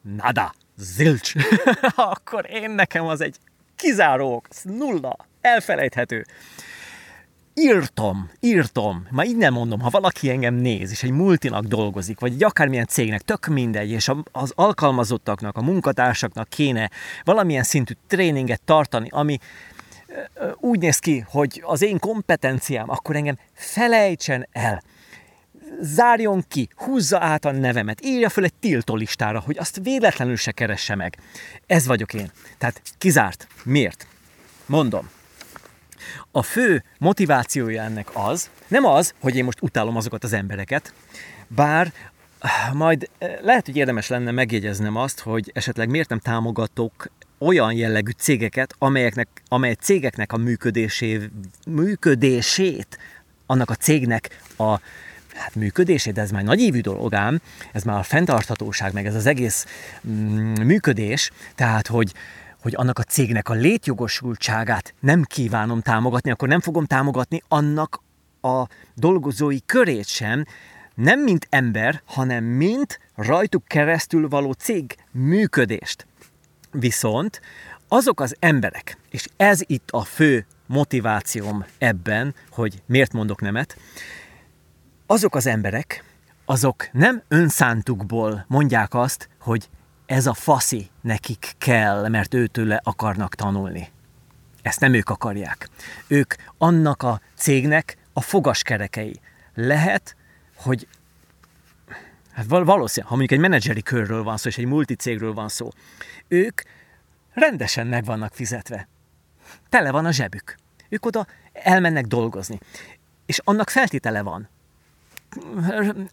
Nada. Zilch. akkor én nekem az egy kizáró, nulla, elfelejthető. írtam, írtam, már így nem mondom, ha valaki engem néz, és egy multinak dolgozik, vagy egy akármilyen cégnek, tök mindegy, és az alkalmazottaknak, a munkatársaknak kéne valamilyen szintű tréninget tartani, ami úgy néz ki, hogy az én kompetenciám, akkor engem felejtsen el zárjon ki, húzza át a nevemet, írja föl egy tiltó listára, hogy azt véletlenül se keresse meg. Ez vagyok én. Tehát kizárt. Miért? Mondom. A fő motivációja ennek az, nem az, hogy én most utálom azokat az embereket, bár majd eh, lehet, hogy érdemes lenne megjegyeznem azt, hogy esetleg miért nem támogatok olyan jellegű cégeket, amelyeknek, amely cégeknek a működésé, működését, annak a cégnek a hát működését, de ez már nagy évű dolog ám, ez már a fenntarthatóság, meg ez az egész mm, működés, tehát hogy, hogy annak a cégnek a létjogosultságát nem kívánom támogatni, akkor nem fogom támogatni annak a dolgozói körét sem, nem mint ember, hanem mint rajtuk keresztül való cég működést. Viszont azok az emberek, és ez itt a fő motivációm ebben, hogy miért mondok nemet, azok az emberek, azok nem önszántukból mondják azt, hogy ez a faszi nekik kell, mert őtőle akarnak tanulni. Ezt nem ők akarják. Ők annak a cégnek a fogaskerekei. Lehet, hogy hát valószínűleg, ha mondjuk egy menedzseri körről van szó, és egy multicégről van szó, ők rendesen meg vannak fizetve. Tele van a zsebük. Ők oda elmennek dolgozni. És annak feltétele van,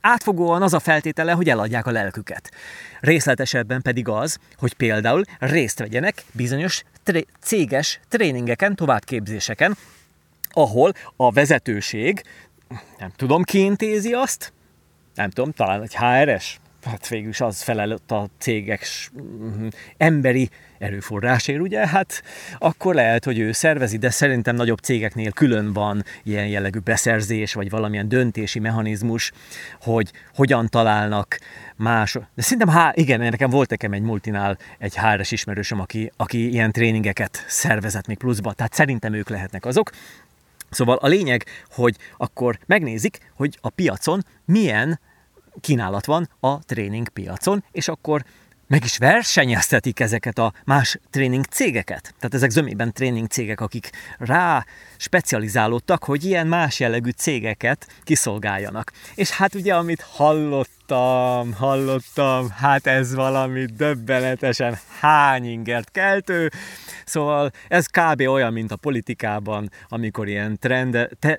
átfogóan az a feltétele, hogy eladják a lelküket. Részletesebben pedig az, hogy például részt vegyenek bizonyos tré- céges tréningeken, továbbképzéseken, ahol a vezetőség, nem tudom, ki intézi azt, nem tudom, talán egy HRS, hát végül is az felelőtt a cégek emberi erőforrásért, ugye, hát akkor lehet, hogy ő szervezi, de szerintem nagyobb cégeknél külön van ilyen jellegű beszerzés, vagy valamilyen döntési mechanizmus, hogy hogyan találnak más. De szerintem, há, igen, nekem volt nekem egy multinál egy HRS ismerősöm, aki, aki ilyen tréningeket szervezett még pluszba, tehát szerintem ők lehetnek azok. Szóval a lényeg, hogy akkor megnézik, hogy a piacon milyen kínálat van a tréning piacon, és akkor meg is versenyeztetik ezeket a más tréning cégeket. Tehát ezek zömében tréning cégek, akik rá specializálódtak, hogy ilyen más jellegű cégeket kiszolgáljanak. És hát ugye, amit hallottam, hallottam, hát ez valami döbbenetesen hány ingert keltő. Szóval ez kb. olyan, mint a politikában, amikor ilyen trend, te,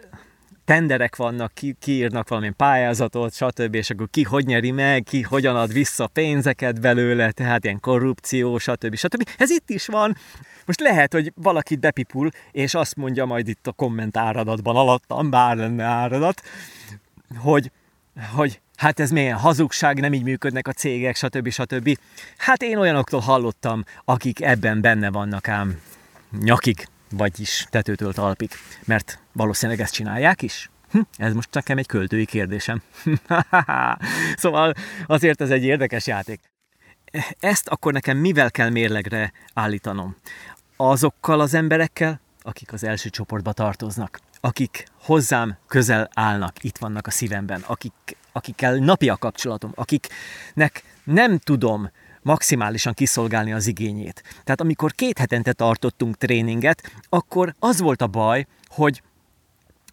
tenderek vannak, ki, kiírnak valamilyen pályázatot, stb., és akkor ki hogy nyeri meg, ki hogyan ad vissza pénzeket belőle, tehát ilyen korrupció, stb. stb. Ez itt is van. Most lehet, hogy valaki depipul, és azt mondja majd itt a komment áradatban alattam, bár lenne áradat, hogy, hogy hát ez milyen hazugság, nem így működnek a cégek, stb. stb. Hát én olyanoktól hallottam, akik ebben benne vannak ám nyakig vagyis tetőtől talpig, mert valószínűleg ezt csinálják is. Hm, ez most nekem egy költői kérdésem. szóval azért ez egy érdekes játék. Ezt akkor nekem mivel kell mérlegre állítanom? Azokkal az emberekkel, akik az első csoportba tartoznak, akik hozzám közel állnak, itt vannak a szívemben, akik, akikkel napi a kapcsolatom, akiknek nem tudom maximálisan kiszolgálni az igényét. Tehát amikor két hetente tartottunk tréninget, akkor az volt a baj, hogy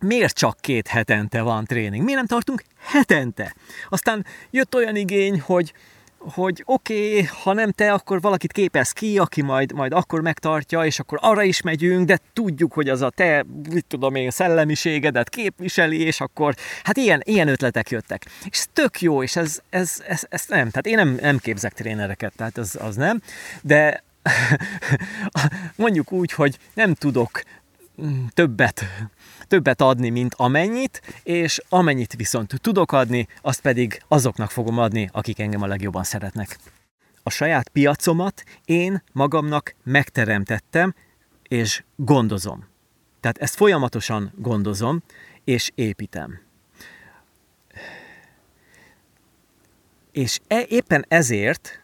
miért csak két hetente van tréning? Miért nem tartunk hetente? Aztán jött olyan igény, hogy hogy oké, okay, ha nem te, akkor valakit képez ki, aki majd, majd akkor megtartja, és akkor arra is megyünk, de tudjuk, hogy az a te, mit tudom én, szellemiségedet képviseli, és akkor, hát ilyen, ilyen ötletek jöttek. És ez tök jó, és ez, ez, ez, ez nem, tehát én nem, nem képzek trénereket, tehát az, az nem, de mondjuk úgy, hogy nem tudok többet többet adni, mint amennyit, és amennyit viszont tudok adni, azt pedig azoknak fogom adni, akik engem a legjobban szeretnek. A saját piacomat én magamnak megteremtettem, és gondozom. Tehát ezt folyamatosan gondozom, és építem. És e, éppen ezért,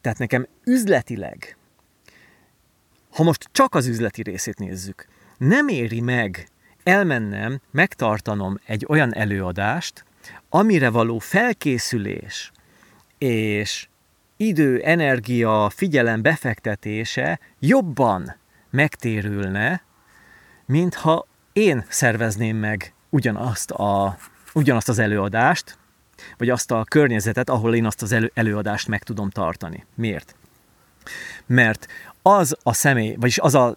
tehát nekem üzletileg, ha most csak az üzleti részét nézzük, nem éri meg elmennem, megtartanom egy olyan előadást, amire való felkészülés és idő, energia, figyelem befektetése jobban megtérülne, mintha én szervezném meg ugyanazt, a, ugyanazt az előadást, vagy azt a környezetet, ahol én azt az elő, előadást meg tudom tartani. Miért? Mert az a személy, vagyis az a,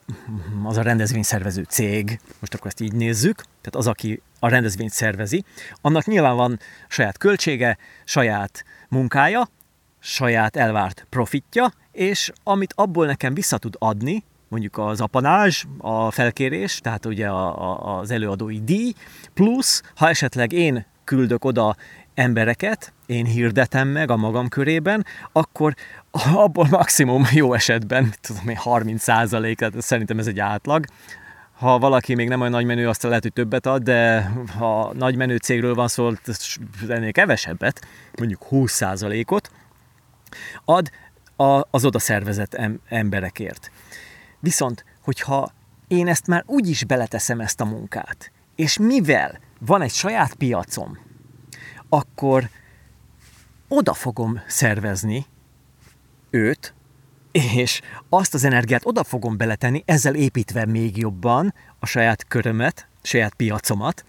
az a rendezvényszervező cég, most akkor ezt így nézzük, tehát az, aki a rendezvényt szervezi, annak nyilván van saját költsége, saját munkája, saját elvárt profitja, és amit abból nekem vissza tud adni, mondjuk az apanázs, a felkérés, tehát ugye a, a, az előadói díj, plusz ha esetleg én küldök oda embereket, én hirdetem meg a magam körében, akkor abból maximum jó esetben, tudom én, 30 százalék, szerintem ez egy átlag, ha valaki még nem olyan nagy menő, azt lehet, hogy többet ad, de ha nagy menő cégről van szó, ennél kevesebbet, mondjuk 20%-ot ad az oda szervezett emberekért. Viszont, hogyha én ezt már úgy is beleteszem ezt a munkát, és mivel van egy saját piacom, akkor oda fogom szervezni őt, és azt az energiát oda fogom beletenni, ezzel építve még jobban a saját körömet, saját piacomat,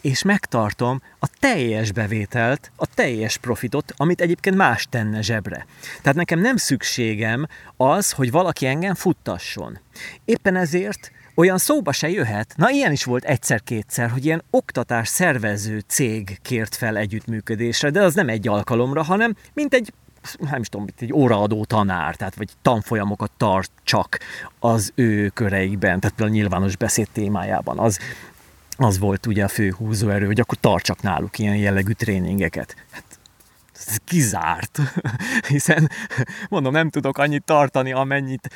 és megtartom a teljes bevételt, a teljes profitot, amit egyébként más tenne zsebre. Tehát nekem nem szükségem az, hogy valaki engem futtasson. Éppen ezért olyan szóba se jöhet. Na, ilyen is volt egyszer-kétszer, hogy ilyen oktatás szervező cég kért fel együttműködésre, de az nem egy alkalomra, hanem mint egy nem is tudom, egy óraadó tanár, tehát vagy tanfolyamokat tart csak az ő köreikben, tehát például a nyilvános beszéd témájában. Az, az volt ugye a fő húzóerő, hogy akkor tartsak náluk ilyen jellegű tréningeket. Hát ez kizárt, hiszen mondom, nem tudok annyit tartani, amennyit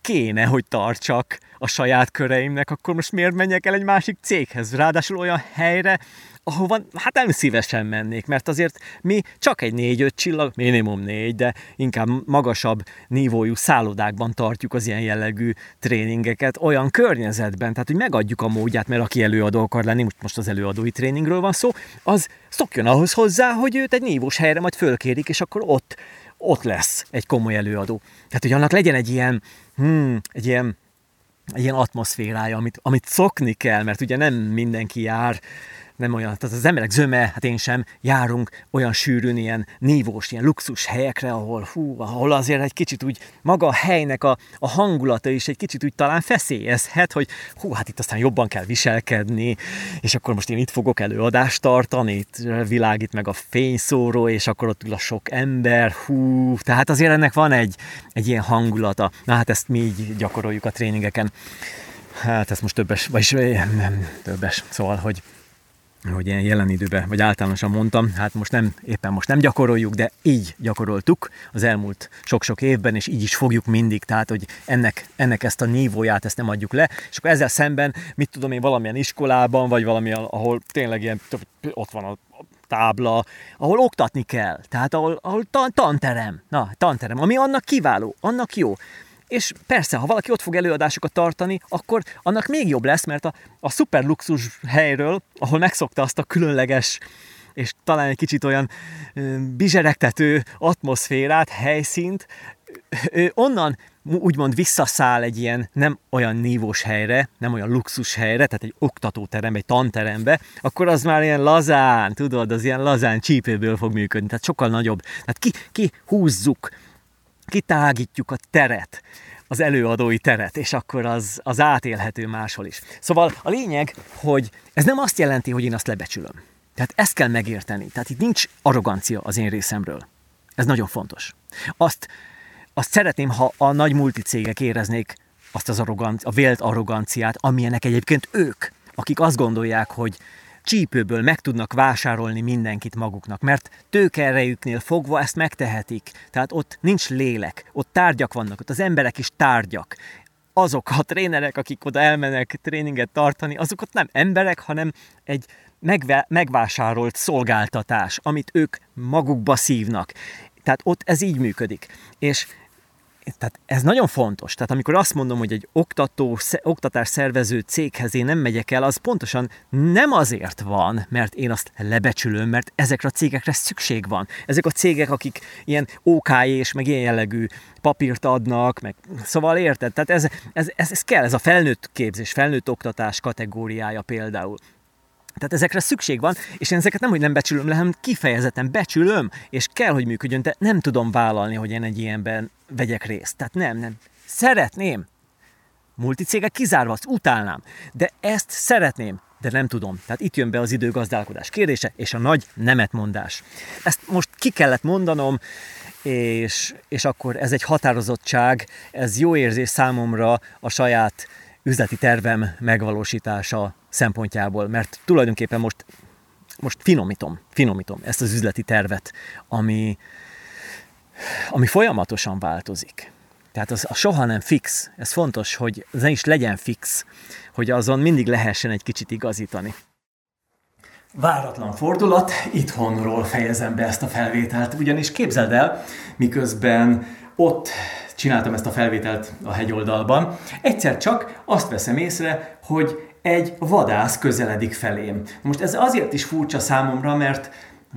kéne, hogy tartsak a saját köreimnek, akkor most miért menjek el egy másik céghez? Ráadásul olyan helyre, ahova hát nem szívesen mennék, mert azért mi csak egy négy-öt csillag, minimum négy, de inkább magasabb nívójú szállodákban tartjuk az ilyen jellegű tréningeket, olyan környezetben, tehát hogy megadjuk a módját, mert aki előadó akar lenni, most, az előadói tréningről van szó, az szokjon ahhoz hozzá, hogy őt egy nívós helyre majd fölkérik, és akkor ott, ott lesz egy komoly előadó. Tehát, hogy annak legyen egy ilyen, hmm, egy ilyen egy ilyen atmoszférája, amit, amit szokni kell, mert ugye nem mindenki jár nem olyan, tehát az emberek zöme, hát én sem, járunk olyan sűrűn, ilyen nívós, ilyen luxus helyekre, ahol, hú, ahol azért egy kicsit úgy maga a helynek a, a hangulata is egy kicsit úgy talán feszélyezhet, hogy hú, hát itt aztán jobban kell viselkedni, és akkor most én itt fogok előadást tartani, itt világít meg a fényszóró, és akkor ott ül a sok ember, hú, tehát azért ennek van egy, egy ilyen hangulata. Na hát ezt mi így gyakoroljuk a tréningeken. Hát ez most többes, vagyis nem többes, szóval, hogy hogy ilyen jelen időben, vagy általánosan mondtam, hát most nem, éppen most nem gyakoroljuk, de így gyakoroltuk az elmúlt sok-sok évben, és így is fogjuk mindig, tehát, hogy ennek, ennek ezt a nívóját, ezt nem adjuk le, és akkor ezzel szemben, mit tudom én, valamilyen iskolában, vagy valami, ahol tényleg ilyen, ott van a tábla, ahol oktatni kell, tehát ahol, ahol tanterem, na, tanterem, ami annak kiváló, annak jó és persze, ha valaki ott fog előadásokat tartani, akkor annak még jobb lesz, mert a, a szuper luxus helyről, ahol megszokta azt a különleges és talán egy kicsit olyan bizseregtető atmoszférát, helyszínt, onnan úgymond visszaszáll egy ilyen nem olyan nívós helyre, nem olyan luxus helyre, tehát egy oktatóterembe, egy tanterembe, akkor az már ilyen lazán, tudod, az ilyen lazán csípőből fog működni, tehát sokkal nagyobb. Tehát ki, ki húzzuk kitágítjuk a teret, az előadói teret, és akkor az, az átélhető máshol is. Szóval a lényeg, hogy ez nem azt jelenti, hogy én azt lebecsülöm. Tehát ezt kell megérteni. Tehát itt nincs arrogancia az én részemről. Ez nagyon fontos. Azt, azt szeretném, ha a nagy multicégek éreznék azt az arroganci, a vélt arroganciát, amilyenek egyébként ők, akik azt gondolják, hogy csípőből meg tudnak vásárolni mindenkit maguknak, mert tőkerejüknél fogva ezt megtehetik. Tehát ott nincs lélek, ott tárgyak vannak, ott az emberek is tárgyak. Azok a trénerek, akik oda elmennek tréninget tartani, azok ott nem emberek, hanem egy megve- megvásárolt szolgáltatás, amit ők magukba szívnak. Tehát ott ez így működik. És tehát ez nagyon fontos. Tehát amikor azt mondom, hogy egy oktató, oktatás szervező céghez én nem megyek el, az pontosan nem azért van, mert én azt lebecsülöm, mert ezekre a cégekre szükség van. Ezek a cégek, akik ilyen OK és meg ilyen jellegű papírt adnak, meg szóval érted? Tehát ez, ez, ez, ez kell, ez a felnőtt képzés, felnőtt oktatás kategóriája például. Tehát ezekre szükség van, és én ezeket nem, hogy nem becsülöm hanem kifejezetten becsülöm, és kell, hogy működjön, de nem tudom vállalni, hogy én egy ilyenben vegyek részt. Tehát nem, nem. Szeretném. Multicégek kizárva, azt utálnám. De ezt szeretném, de nem tudom. Tehát itt jön be az időgazdálkodás kérdése, és a nagy nemetmondás. Ezt most ki kellett mondanom, és, és akkor ez egy határozottság, ez jó érzés számomra a saját üzleti tervem megvalósítása szempontjából, mert tulajdonképpen most, most finomítom, finomítom ezt az üzleti tervet, ami, ami folyamatosan változik. Tehát az a soha nem fix. Ez fontos, hogy ez ne is legyen fix, hogy azon mindig lehessen egy kicsit igazítani. Váratlan fordulat, itthonról fejezem be ezt a felvételt, ugyanis képzeld el, miközben ott csináltam ezt a felvételt a hegyoldalban, egyszer csak azt veszem észre, hogy egy vadász közeledik felém. Most ez azért is furcsa számomra, mert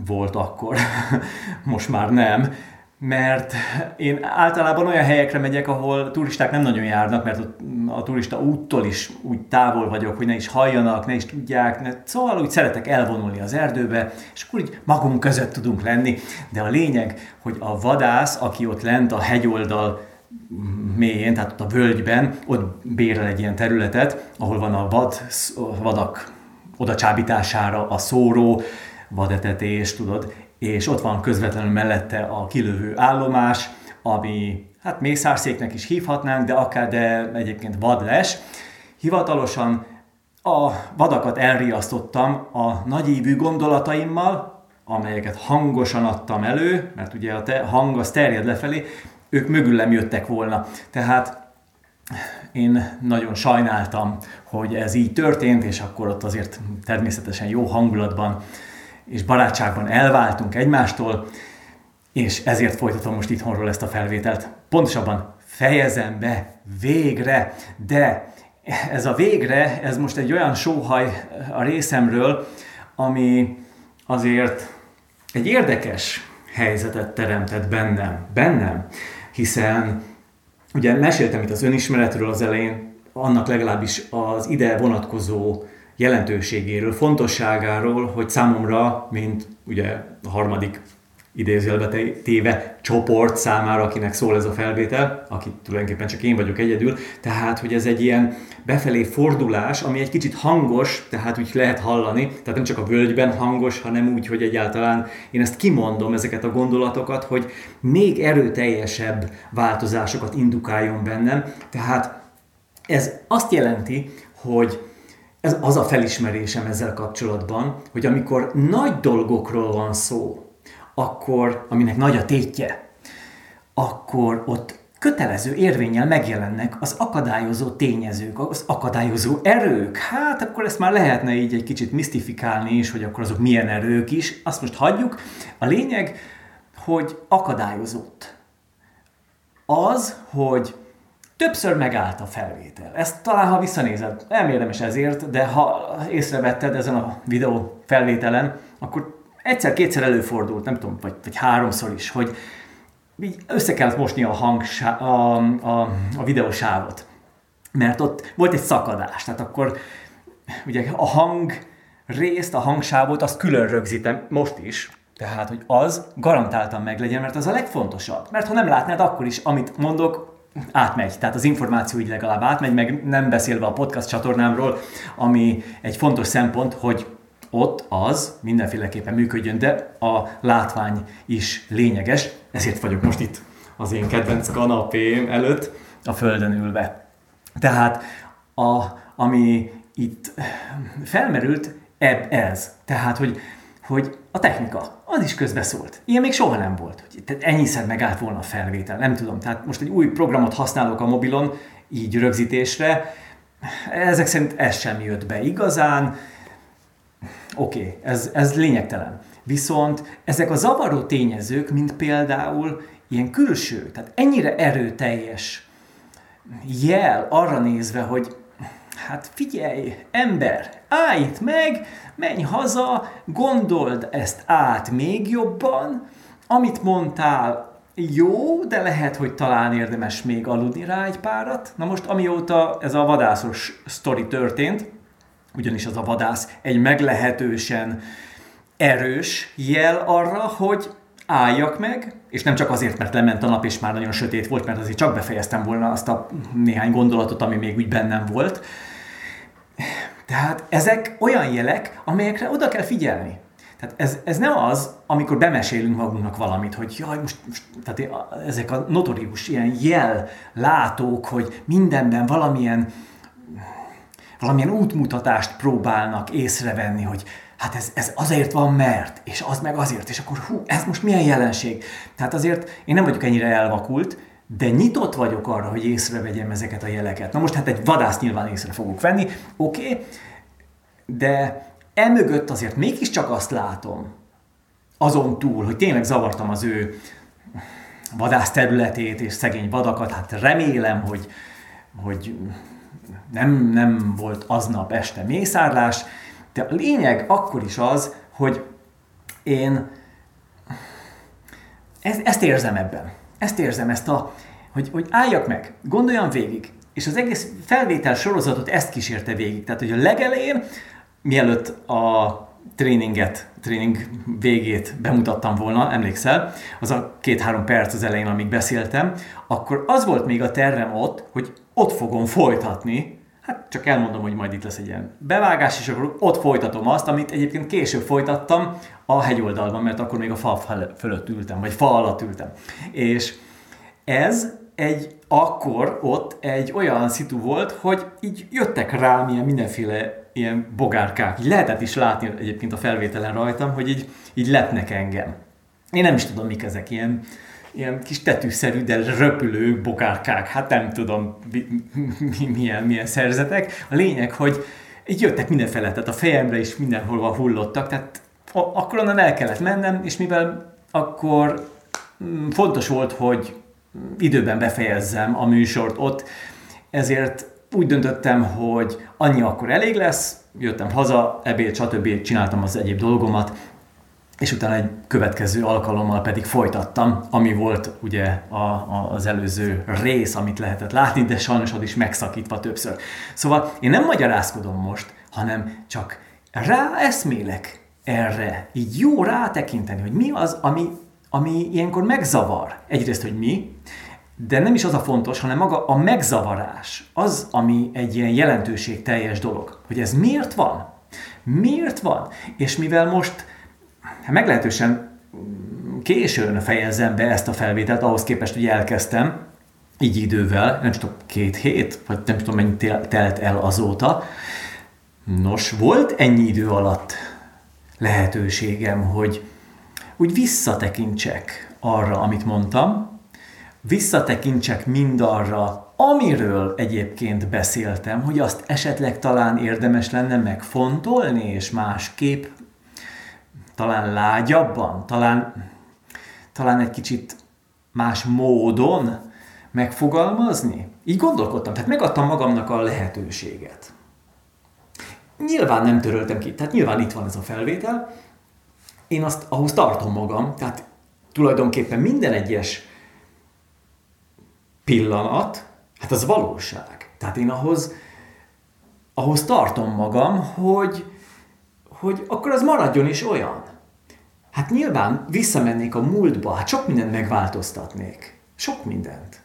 volt akkor, most már nem, mert én általában olyan helyekre megyek, ahol turisták nem nagyon járnak, mert a turista úttól is úgy távol vagyok, hogy ne is halljanak, ne is tudják, ne, szóval úgy szeretek elvonulni az erdőbe, és akkor így magunk között tudunk lenni. De a lényeg, hogy a vadász, aki ott lent a hegyoldal mélyén, tehát ott a völgyben, ott bérel egy ilyen területet, ahol van a vad, vadak oda csábítására a szóró, vadetetés, tudod, és ott van közvetlenül mellette a kilövő állomás, ami hát mészárszéknek is hívhatnánk, de akár de egyébként vadles. Hivatalosan a vadakat elriasztottam a nagyívű gondolataimmal, amelyeket hangosan adtam elő, mert ugye a te hang az terjed lefelé, ők mögülem jöttek volna. Tehát én nagyon sajnáltam, hogy ez így történt, és akkor ott azért természetesen jó hangulatban és barátságban elváltunk egymástól, és ezért folytatom most itthonról ezt a felvételt. Pontosabban fejezem be végre, de ez a végre, ez most egy olyan sóhaj a részemről, ami azért egy érdekes helyzetet teremtett bennem. Bennem hiszen ugye meséltem itt az önismeretről az elején, annak legalábbis az ide vonatkozó jelentőségéről, fontosságáról, hogy számomra, mint ugye a harmadik idézőjelbe téve csoport számára, akinek szól ez a felvétel, aki tulajdonképpen csak én vagyok egyedül, tehát, hogy ez egy ilyen befelé fordulás, ami egy kicsit hangos, tehát úgy lehet hallani, tehát nem csak a völgyben hangos, hanem úgy, hogy egyáltalán én ezt kimondom, ezeket a gondolatokat, hogy még erőteljesebb változásokat indukáljon bennem, tehát ez azt jelenti, hogy ez az a felismerésem ezzel kapcsolatban, hogy amikor nagy dolgokról van szó, akkor, aminek nagy a tétje, akkor ott kötelező érvényel megjelennek az akadályozó tényezők, az akadályozó erők. Hát akkor ezt már lehetne így egy kicsit misztifikálni is, hogy akkor azok milyen erők is. Azt most hagyjuk. A lényeg, hogy akadályozott. Az, hogy többször megállt a felvétel. Ezt talán, ha visszanézed, nem érdemes ezért, de ha észrevetted ezen a videó felvételen, akkor egyszer-kétszer előfordult, nem tudom, vagy, vagy háromszor is, hogy így össze kellett mosni a, hang, a, a, a videósávot. Mert ott volt egy szakadás, tehát akkor ugye a hang részt, a hangsávot, azt külön rögzítem most is, tehát, hogy az garantáltan meg legyen, mert az a legfontosabb. Mert ha nem látnád, akkor is, amit mondok, átmegy. Tehát az információ így legalább átmegy, meg nem beszélve a podcast csatornámról, ami egy fontos szempont, hogy ott az mindenféleképpen működjön, de a látvány is lényeges, ezért vagyok most itt az én kedvenc kanapém előtt, a földön ülve. Tehát a, ami itt felmerült, ebb ez. Tehát, hogy, hogy a technika, az is közbeszólt. Ilyen még soha nem volt. Tehát ennyiszer megállt volna a felvétel, nem tudom. Tehát most egy új programot használok a mobilon, így rögzítésre, ezek szerint ez sem jött be igazán, Oké, okay, ez, ez lényegtelen. Viszont ezek a zavaró tényezők, mint például ilyen külső, tehát ennyire erőteljes jel arra nézve, hogy hát figyelj, ember, állj itt meg, menj haza, gondold ezt át még jobban, amit mondtál, jó, de lehet, hogy talán érdemes még aludni rá egy párat. Na most, amióta ez a vadászos sztori történt, ugyanis az a vadász egy meglehetősen erős jel arra, hogy álljak meg, és nem csak azért, mert lement a nap, és már nagyon sötét volt, mert azért csak befejeztem volna azt a néhány gondolatot, ami még úgy bennem volt. Tehát ezek olyan jelek, amelyekre oda kell figyelni. Tehát ez, ez nem az, amikor bemesélünk magunknak valamit, hogy jaj, most, most tehát ezek a notorikus ilyen jel látók, hogy mindenben valamilyen valamilyen útmutatást próbálnak észrevenni, hogy hát ez, ez azért van, mert, és az meg azért, és akkor hú, ez most milyen jelenség? Tehát azért én nem vagyok ennyire elvakult, de nyitott vagyok arra, hogy észrevegyem ezeket a jeleket. Na most hát egy vadász nyilván észre fogok venni, oké, okay, de emögött azért mégiscsak azt látom, azon túl, hogy tényleg zavartam az ő vadász területét és szegény vadakat, hát remélem, hogy, hogy nem, nem volt aznap este mészárlás, de a lényeg akkor is az, hogy én ezt, ezt érzem ebben. Ezt érzem, ezt a, hogy, hogy álljak meg, gondoljam végig. És az egész felvétel sorozatot ezt kísérte végig. Tehát, hogy a legelején, mielőtt a tréninget, tréning végét bemutattam volna, emlékszel, az a két-három perc az elején, amíg beszéltem, akkor az volt még a tervem ott, hogy ott fogom folytatni Hát csak elmondom, hogy majd itt lesz egy ilyen bevágás, és akkor ott folytatom azt, amit egyébként később folytattam a hegyoldalban, mert akkor még a fa fölött ültem, vagy fa alatt ültem. És ez egy, akkor ott egy olyan szitu volt, hogy így jöttek rám ilyen mindenféle ilyen bogárkák. Így lehetett is látni egyébként a felvételen rajtam, hogy így, így lepnek engem. Én nem is tudom, mik ezek, ilyen ilyen kis tetűszerű, de röpülő bogárkák, hát nem tudom milyen, milyen szerzetek. A lényeg, hogy így jöttek mindenfele, tehát a fejemre is mindenhol hullottak, tehát akkor onnan el kellett mennem, és mivel akkor mm, fontos volt, hogy időben befejezzem a műsort ott, ezért úgy döntöttem, hogy annyi akkor elég lesz, jöttem haza, ebéd, stb. csináltam az egyéb dolgomat, és utána egy következő alkalommal pedig folytattam, ami volt ugye a, a, az előző rész, amit lehetett látni, de sajnos az is megszakítva többször. Szóval én nem magyarázkodom most, hanem csak rá eszmélek erre, így jó rátekinteni, hogy mi az, ami, ami ilyenkor megzavar. Egyrészt, hogy mi, de nem is az a fontos, hanem maga a megzavarás, az, ami egy ilyen jelentőségteljes dolog. Hogy ez miért van? Miért van? És mivel most meglehetősen későn fejezzem be ezt a felvételt, ahhoz képest, hogy elkezdtem, így idővel, nem tudom, két hét, vagy nem tudom, mennyi telt el azóta. Nos, volt ennyi idő alatt lehetőségem, hogy úgy visszatekintsek arra, amit mondtam, visszatekintsek mindarra, amiről egyébként beszéltem, hogy azt esetleg talán érdemes lenne megfontolni, és másképp talán lágyabban, talán, talán egy kicsit más módon megfogalmazni? Így gondolkodtam, tehát megadtam magamnak a lehetőséget. Nyilván nem töröltem ki, tehát nyilván itt van ez a felvétel, én azt ahhoz tartom magam, tehát tulajdonképpen minden egyes pillanat, hát az valóság. Tehát én ahhoz, ahhoz tartom magam, hogy, hogy akkor az maradjon is olyan. Hát nyilván visszamennék a múltba, hát sok mindent megváltoztatnék. Sok mindent.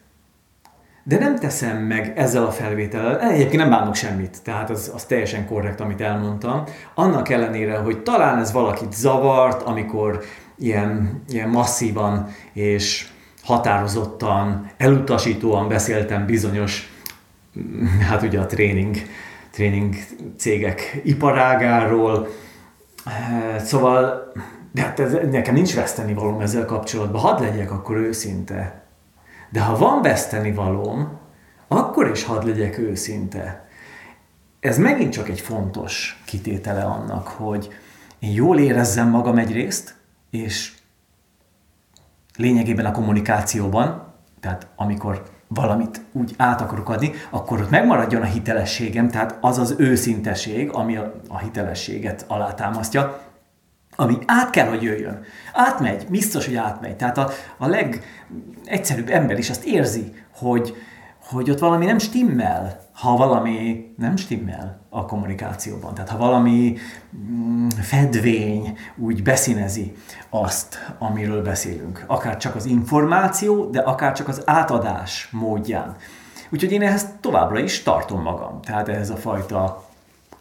De nem teszem meg ezzel a felvétellel, egyébként nem bánok semmit, tehát az, az teljesen korrekt, amit elmondtam. Annak ellenére, hogy talán ez valakit zavart, amikor ilyen, ilyen masszívan és határozottan, elutasítóan beszéltem bizonyos, hát ugye a tréning, tréning cégek iparágáról. Szóval de hát ez, nekem nincs veszteni valóm ezzel kapcsolatban, hadd legyek akkor őszinte. De ha van veszteni valóm, akkor is hadd legyek őszinte. Ez megint csak egy fontos kitétele annak, hogy én jól érezzem magam egyrészt, és lényegében a kommunikációban, tehát amikor valamit úgy át akarok adni, akkor ott megmaradjon a hitelességem, tehát az az őszinteség, ami a hitelességet alátámasztja, ami át kell, hogy jöjjön. Átmegy, biztos, hogy átmegy. Tehát a, a legegyszerűbb ember is azt érzi, hogy, hogy ott valami nem stimmel, ha valami nem stimmel a kommunikációban. Tehát ha valami mm, fedvény úgy beszínezi azt, amiről beszélünk. Akár csak az információ, de akár csak az átadás módján. Úgyhogy én ehhez továbbra is tartom magam. Tehát ez a fajta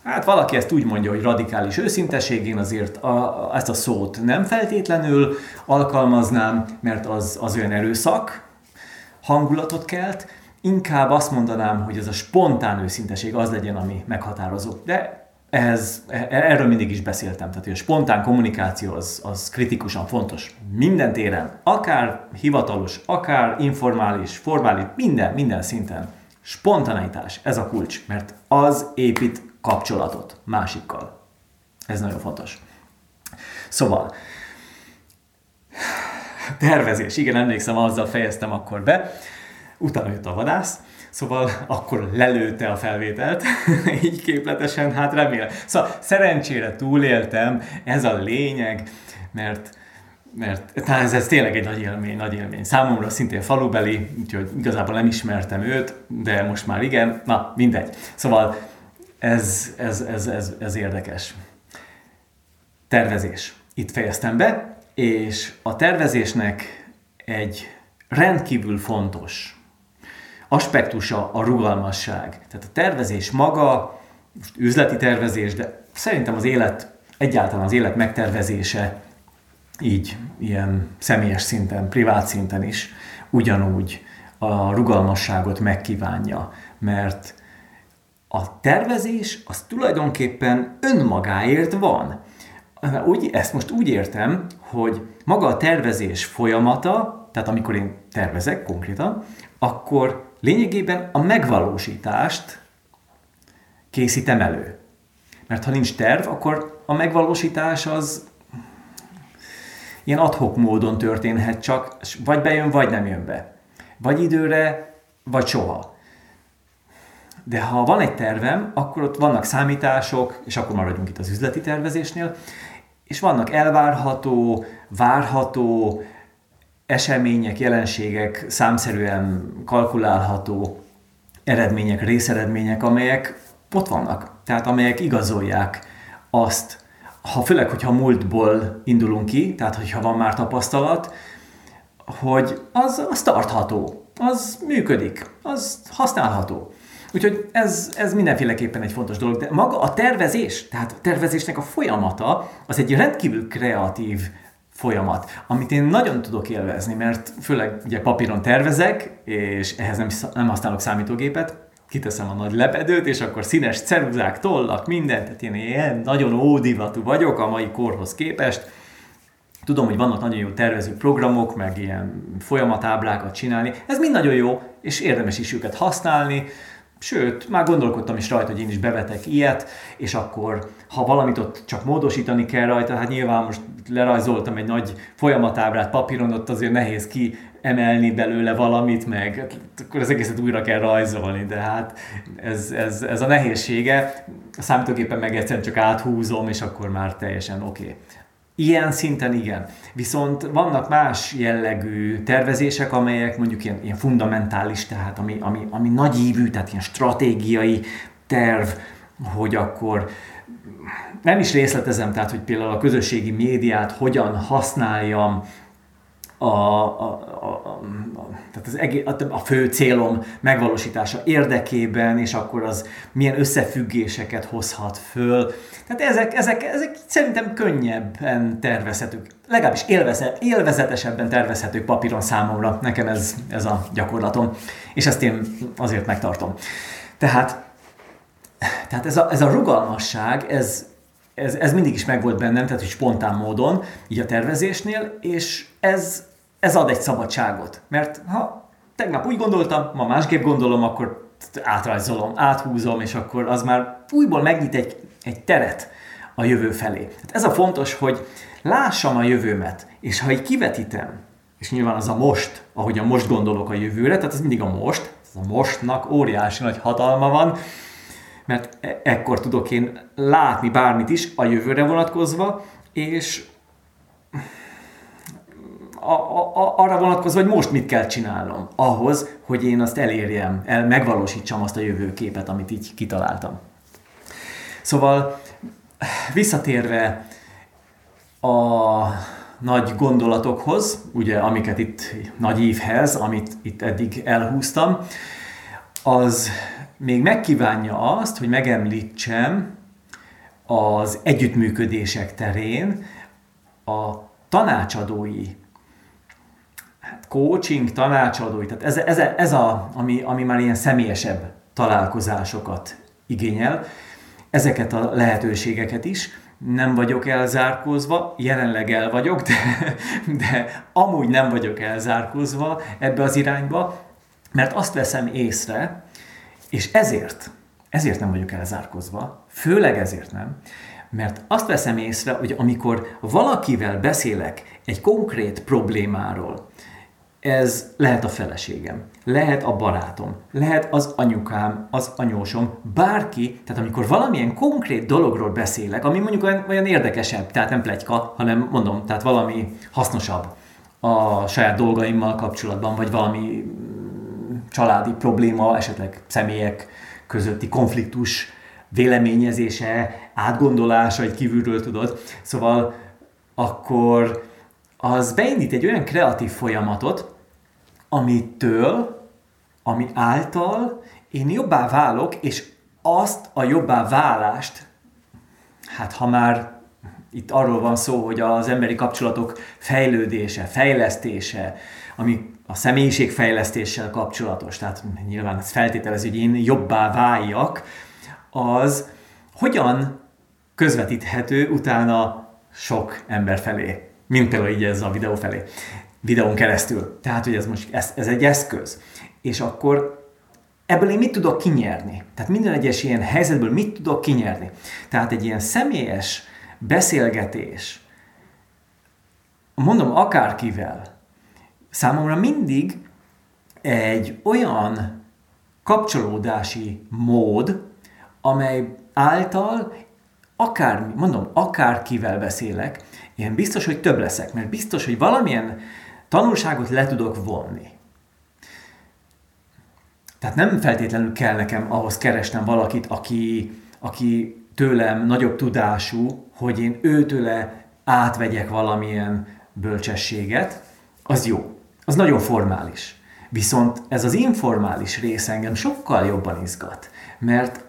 Hát valaki ezt úgy mondja, hogy radikális őszinteség, én azért a, ezt a szót nem feltétlenül alkalmaznám, mert az, az olyan erőszak, hangulatot kelt, inkább azt mondanám, hogy ez a spontán őszinteség az legyen, ami meghatározó. De ez, e, erről mindig is beszéltem, tehát hogy a spontán kommunikáció az, az kritikusan fontos. Minden téren, akár hivatalos, akár informális, formális, minden, minden szinten. Spontaneitás, ez a kulcs, mert az épít kapcsolatot másikkal. Ez nagyon fontos. Szóval, tervezés, igen, emlékszem, azzal fejeztem akkor be, utána jött a vadász, Szóval akkor lelőtte a felvételt, így képletesen, hát remélem. Szóval szerencsére túléltem, ez a lényeg, mert mert tehát ez, ez tényleg egy nagy élmény, nagy élmény. Számomra szintén falubeli, úgyhogy igazából nem ismertem őt, de most már igen, na mindegy. Szóval ez, ez, ez, ez, ez érdekes. Tervezés. Itt fejeztem be, és a tervezésnek egy rendkívül fontos aspektusa a rugalmasság. Tehát a tervezés maga, most üzleti tervezés, de szerintem az élet, egyáltalán az élet megtervezése így ilyen személyes szinten, privát szinten is ugyanúgy a rugalmasságot megkívánja, mert a tervezés az tulajdonképpen önmagáért van. Úgy, ezt most úgy értem, hogy maga a tervezés folyamata, tehát amikor én tervezek konkrétan, akkor lényegében a megvalósítást készítem elő. Mert ha nincs terv, akkor a megvalósítás az ilyen adhok módon történhet csak, vagy bejön, vagy nem jön be. Vagy időre, vagy soha. De ha van egy tervem, akkor ott vannak számítások, és akkor maradjunk itt az üzleti tervezésnél, és vannak elvárható, várható események, jelenségek, számszerűen kalkulálható eredmények, részeredmények, amelyek ott vannak. Tehát amelyek igazolják azt, ha főleg, hogyha múltból indulunk ki, tehát hogyha van már tapasztalat, hogy az, az tartható, az működik, az használható. Úgyhogy ez, ez mindenféleképpen egy fontos dolog, de maga a tervezés, tehát a tervezésnek a folyamata, az egy rendkívül kreatív folyamat, amit én nagyon tudok élvezni, mert főleg ugye papíron tervezek, és ehhez nem, nem használok számítógépet, kiteszem a nagy lepedőt, és akkor színes ceruzák, tollak, mindent, tehát én ilyen nagyon ódivatú vagyok a mai korhoz képest. Tudom, hogy vannak nagyon jó tervező programok, meg ilyen folyamatáblákat csinálni. Ez mind nagyon jó, és érdemes is őket használni, Sőt, már gondolkodtam is rajta, hogy én is bevetek ilyet, és akkor, ha valamit ott csak módosítani kell rajta, hát nyilván most lerajzoltam egy nagy folyamatábrát papíron, ott azért nehéz ki emelni belőle valamit, meg akkor az egészet újra kell rajzolni, de hát ez, ez, ez a nehézsége. A számítógépen meg egyszerűen csak áthúzom, és akkor már teljesen oké. Okay. Ilyen szinten igen. Viszont vannak más jellegű tervezések, amelyek mondjuk ilyen, ilyen fundamentális, tehát ami, ami, ami nagyívű, tehát ilyen stratégiai terv, hogy akkor nem is részletezem, tehát hogy például a közösségi médiát hogyan használjam a, a, a, a, tehát az egész, a, a fő célom megvalósítása érdekében, és akkor az milyen összefüggéseket hozhat föl. Tehát ezek, ezek, ezek szerintem könnyebben tervezhetők, legalábbis élveze, élvezetesebben tervezhetők papíron számomra. Nekem ez, ez a gyakorlatom, és ezt én azért megtartom. Tehát, tehát ez, a, ez a rugalmasság, ez, ez, ez mindig is megvolt bennem, tehát hogy spontán módon, így a tervezésnél, és ez, ez ad egy szabadságot. Mert ha tegnap úgy gondoltam, ma másképp gondolom, akkor átrajzolom, áthúzom, és akkor az már újból megnyit egy, egy teret a jövő felé. Tehát ez a fontos, hogy lássam a jövőmet, és ha egy kivetítem és nyilván az a most, ahogyan most gondolok a jövőre, tehát ez mindig a most, ez a mostnak óriási nagy hatalma van, mert e- ekkor tudok én látni bármit is a jövőre vonatkozva, és a, a, arra vonatkozva, hogy most mit kell csinálnom ahhoz, hogy én azt elérjem, el, megvalósítsam azt a jövőképet, amit így kitaláltam. Szóval visszatérve a nagy gondolatokhoz, ugye amiket itt, nagy évhez, amit itt eddig elhúztam, az még megkívánja azt, hogy megemlítsem az együttműködések terén a tanácsadói coaching, tanácsadói, tehát ez, ez, ez a, ami, ami már ilyen személyesebb találkozásokat igényel, ezeket a lehetőségeket is, nem vagyok elzárkózva, jelenleg el vagyok, de, de amúgy nem vagyok elzárkózva ebbe az irányba, mert azt veszem észre, és ezért, ezért nem vagyok elzárkózva, főleg ezért nem, mert azt veszem észre, hogy amikor valakivel beszélek egy konkrét problémáról, ez lehet a feleségem, lehet a barátom, lehet az anyukám, az anyósom, bárki, tehát amikor valamilyen konkrét dologról beszélek, ami mondjuk olyan, olyan érdekesebb, tehát nem plegyka, hanem mondom, tehát valami hasznosabb a saját dolgaimmal kapcsolatban, vagy valami mm, családi probléma, esetleg személyek közötti konfliktus véleményezése, átgondolása, egy kívülről tudod. Szóval akkor az beindít egy olyan kreatív folyamatot, amitől, ami által én jobbá válok, és azt a jobbá válást, hát ha már itt arról van szó, hogy az emberi kapcsolatok fejlődése, fejlesztése, ami a személyiségfejlesztéssel kapcsolatos, tehát nyilván ez feltételez, hogy én jobbá váljak, az hogyan közvetíthető utána sok ember felé mint például így ez a videó felé, videón keresztül. Tehát, hogy ez most ez, ez egy eszköz. És akkor ebből én mit tudok kinyerni? Tehát minden egyes ilyen helyzetből mit tudok kinyerni? Tehát egy ilyen személyes beszélgetés, mondom akárkivel, számomra mindig egy olyan kapcsolódási mód, amely által akár, mondom, akárkivel beszélek, én biztos, hogy több leszek, mert biztos, hogy valamilyen tanulságot le tudok vonni. Tehát nem feltétlenül kell nekem ahhoz keresnem valakit, aki, aki tőlem nagyobb tudású, hogy én őtőle átvegyek valamilyen bölcsességet, az jó. Az nagyon formális. Viszont ez az informális rész engem sokkal jobban izgat, mert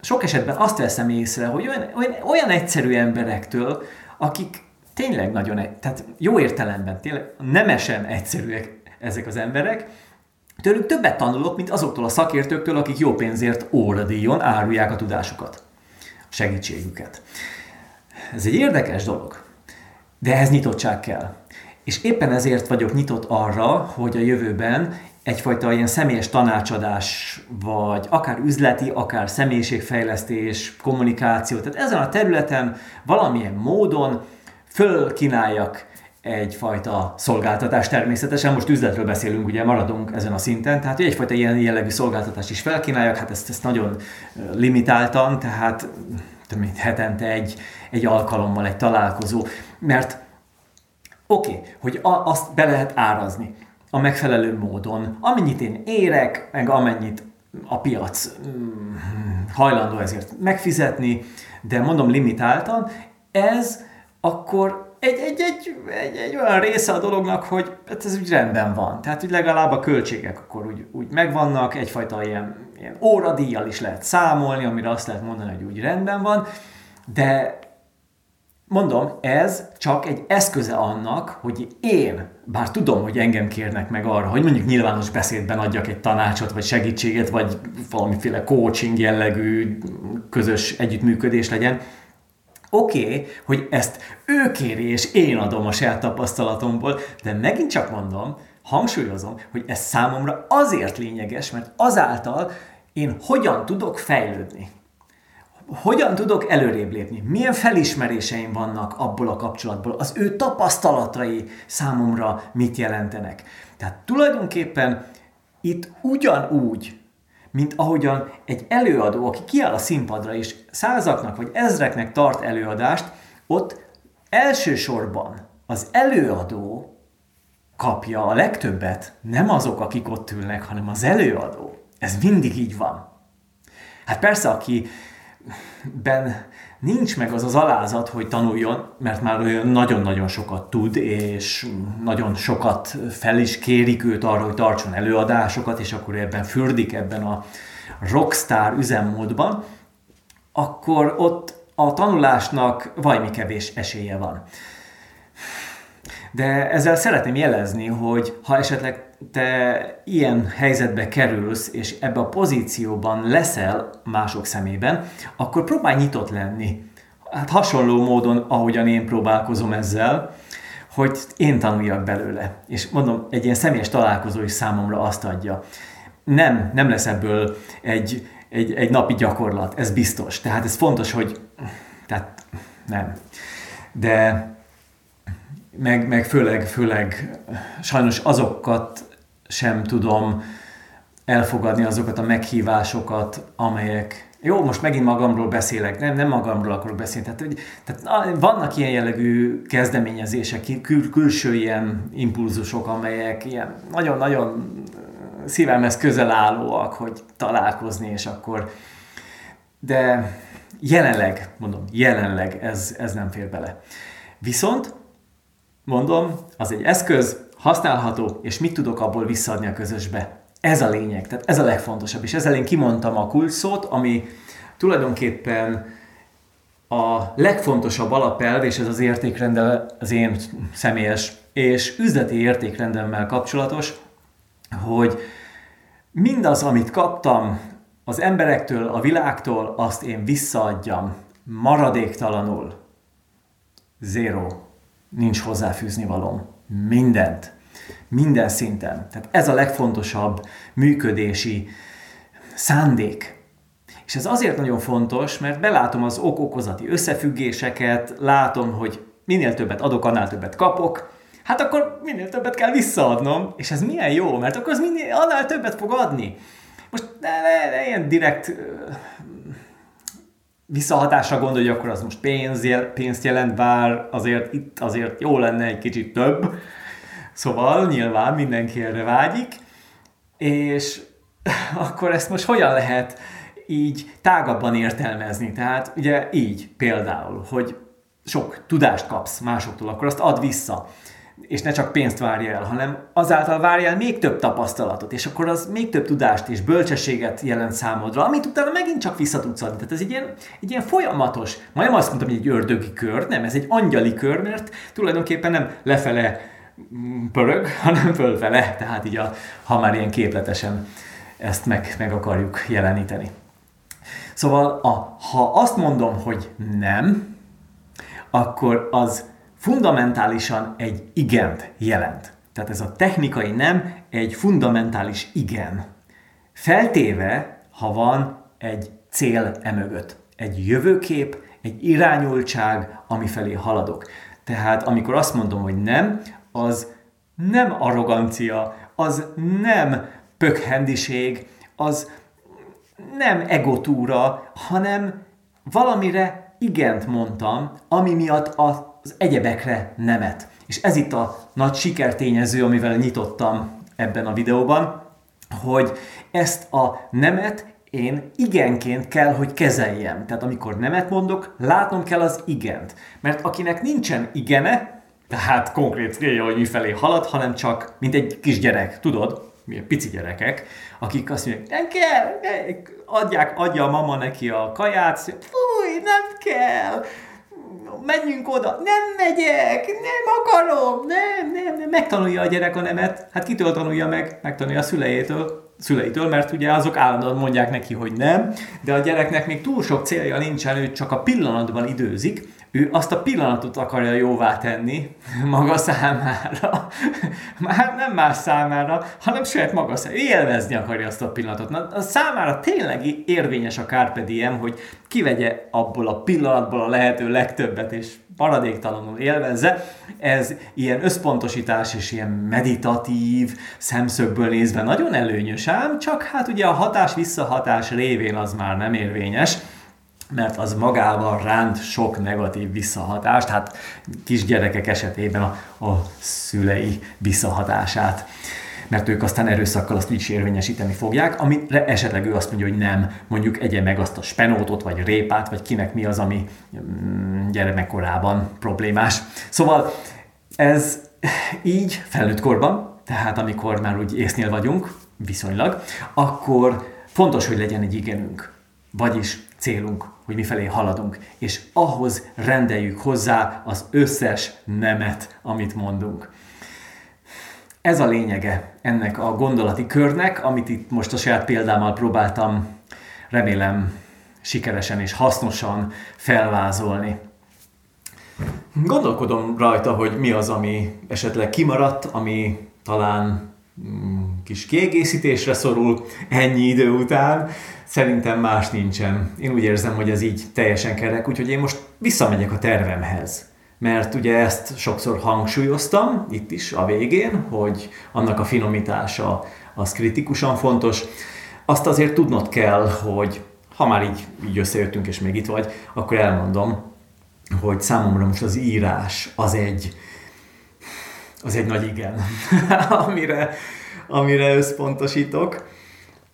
sok esetben azt veszem észre, hogy olyan, olyan, olyan egyszerű emberektől, akik tényleg nagyon, tehát jó értelemben, tényleg nemesen egyszerűek ezek az emberek, tőlük többet tanulok, mint azoktól a szakértőktől, akik jó pénzért óradíjon árulják a tudásukat, a segítségüket. Ez egy érdekes dolog, de ehhez nyitottság kell. És éppen ezért vagyok nyitott arra, hogy a jövőben egyfajta ilyen személyes tanácsadás, vagy akár üzleti, akár személyiségfejlesztés, kommunikáció, tehát ezen a területen valamilyen módon fölkínáljak egyfajta szolgáltatás természetesen, most üzletről beszélünk, ugye maradunk ezen a szinten, tehát egyfajta ilyen jellegű szolgáltatást is felkínáljak, hát ezt, ezt nagyon limitáltan, tehát tudom, hetente egy, egy alkalommal egy találkozó, mert oké, okay, hogy a, azt be lehet árazni a megfelelő módon, amennyit én érek, meg amennyit a piac mm, hajlandó ezért megfizetni, de mondom limitáltan, ez akkor egy, egy, egy, egy, egy olyan része a dolognak, hogy hát ez úgy rendben van. Tehát, hogy legalább a költségek akkor úgy, úgy megvannak, egyfajta ilyen, ilyen óradíjjal is lehet számolni, amire azt lehet mondani, hogy úgy rendben van, de mondom, ez csak egy eszköze annak, hogy én, bár tudom, hogy engem kérnek meg arra, hogy mondjuk nyilvános beszédben adjak egy tanácsot, vagy segítséget, vagy valamiféle coaching jellegű közös együttműködés legyen, Oké, okay, hogy ezt ő kéri, és én adom a saját tapasztalatomból, de megint csak mondom, hangsúlyozom, hogy ez számomra azért lényeges, mert azáltal én hogyan tudok fejlődni. hogyan tudok előrébb lépni? Milyen felismeréseim vannak abból a kapcsolatból? Az ő tapasztalatai számomra mit jelentenek? Tehát tulajdonképpen itt ugyanúgy, mint ahogyan egy előadó, aki kiáll a színpadra és százaknak vagy ezreknek tart előadást, ott elsősorban az előadó kapja a legtöbbet, nem azok, akik ott ülnek, hanem az előadó. Ez mindig így van. Hát persze, aki ben nincs meg az az alázat, hogy tanuljon, mert már olyan nagyon-nagyon sokat tud, és nagyon sokat fel is kérik őt arra, hogy tartson előadásokat, és akkor ebben fürdik ebben a rockstar üzemmódban, akkor ott a tanulásnak vajmi kevés esélye van. De ezzel szeretném jelezni, hogy ha esetleg te ilyen helyzetbe kerülsz, és ebbe a pozícióban leszel mások szemében, akkor próbálj nyitott lenni. Hát hasonló módon, ahogyan én próbálkozom ezzel, hogy én tanuljak belőle. És mondom, egy ilyen személyes találkozó is számomra azt adja. Nem, nem lesz ebből egy, egy, egy napi gyakorlat, ez biztos. Tehát ez fontos, hogy tehát nem. De meg, meg főleg, főleg sajnos azokat sem tudom elfogadni, azokat a meghívásokat, amelyek jó, most megint magamról beszélek, nem, nem magamról akarok beszélni. Tehát, tehát vannak ilyen jellegű kezdeményezések, kül, külső ilyen impulzusok, amelyek ilyen nagyon-nagyon szívemhez közel állóak, hogy találkozni, és akkor de jelenleg, mondom, jelenleg ez, ez nem fér bele. Viszont Mondom, az egy eszköz, használható, és mit tudok abból visszaadni a közösbe. Ez a lényeg, tehát ez a legfontosabb. És ezzel én kimondtam a kulcsszót, ami tulajdonképpen a legfontosabb alapelv, és ez az értékrendel az én személyes és üzleti értékrendemmel kapcsolatos, hogy mindaz, amit kaptam az emberektől, a világtól, azt én visszaadjam maradéktalanul. Zero nincs hozzáfűzni valóm. Mindent. Minden szinten. Tehát ez a legfontosabb működési szándék. És ez azért nagyon fontos, mert belátom az ok-okozati összefüggéseket, látom, hogy minél többet adok, annál többet kapok, hát akkor minél többet kell visszaadnom, és ez milyen jó, mert akkor az minél, annál többet fog adni. Most ne, ne, ne ilyen direkt visszahatásra gondolj, akkor az most pénz, pénzt jelent, bár azért itt azért jó lenne egy kicsit több. Szóval nyilván mindenki erre vágyik, és akkor ezt most hogyan lehet így tágabban értelmezni? Tehát ugye így például, hogy sok tudást kapsz másoktól, akkor azt add vissza és ne csak pénzt várja el, hanem azáltal várja el még több tapasztalatot, és akkor az még több tudást és bölcsességet jelent számodra, amit utána megint csak vissza tudsz adni. Tehát ez egy ilyen, egy ilyen folyamatos, majd nem azt mondtam, hogy egy ördögi kör, nem, ez egy angyali kör, mert tulajdonképpen nem lefele pörög, hanem fölfele, tehát így a, ha már ilyen képletesen ezt meg, meg akarjuk jeleníteni. Szóval a, ha azt mondom, hogy nem, akkor az fundamentálisan egy igent jelent. Tehát ez a technikai nem egy fundamentális igen. Feltéve, ha van egy cél emögött, egy jövőkép, egy irányultság, amifelé haladok. Tehát amikor azt mondom, hogy nem, az nem arrogancia, az nem pökhendiség, az nem egotúra, hanem valamire igent mondtam, ami miatt a az egyebekre nemet. És ez itt a nagy sikertényező, amivel nyitottam ebben a videóban, hogy ezt a nemet én igenként kell, hogy kezeljem. Tehát amikor nemet mondok, látnom kell az igent. Mert akinek nincsen igene, tehát konkrét célja, hogy mifelé halad, hanem csak, mint egy kisgyerek, tudod, milyen pici gyerekek, akik azt mondják, nem kell, adják, adja a mama neki a kaját, fúj, nem kell, menjünk oda, nem megyek, nem akarom, nem, nem, nem, megtanulja a gyerek a nemet, hát kitől tanulja meg? Megtanulja a szüleitől, szüleitől, mert ugye azok állandóan mondják neki, hogy nem, de a gyereknek még túl sok célja nincsen, ő csak a pillanatban időzik, ő azt a pillanatot akarja jóvá tenni maga számára. Már nem más számára, hanem saját maga számára. Élvezni akarja azt a pillanatot. Na, a számára tényleg érvényes a Carpe Diem, hogy kivegye abból a pillanatból a lehető legtöbbet, és maradéktalanul élvezze. Ez ilyen összpontosítás és ilyen meditatív szemszögből nézve nagyon előnyös ám, csak hát ugye a hatás-visszahatás révén az már nem érvényes mert az magával ránt sok negatív visszahatást, hát kisgyerekek esetében a, a szülei visszahatását. Mert ők aztán erőszakkal azt is érvényesíteni fogják, amire esetleg ő azt mondja, hogy nem, mondjuk egye meg azt a spenótot, vagy répát, vagy kinek mi az, ami mm, gyermekkorában problémás. Szóval ez így felnőtt korban, tehát amikor már úgy észnél vagyunk, viszonylag, akkor fontos, hogy legyen egy igenünk, vagyis célunk, hogy mifelé haladunk, és ahhoz rendeljük hozzá az összes nemet, amit mondunk. Ez a lényege ennek a gondolati körnek, amit itt most a saját példámmal próbáltam, remélem sikeresen és hasznosan felvázolni. Gondolkodom rajta, hogy mi az, ami esetleg kimaradt, ami talán kis kiegészítésre szorul ennyi idő után. Szerintem más nincsen. Én úgy érzem, hogy ez így teljesen kerek, úgyhogy én most visszamegyek a tervemhez mert ugye ezt sokszor hangsúlyoztam itt is a végén, hogy annak a finomítása az kritikusan fontos. Azt azért tudnod kell, hogy ha már így, így összejöttünk és még itt vagy, akkor elmondom, hogy számomra most az írás az egy, az egy nagy igen, amire, amire összpontosítok,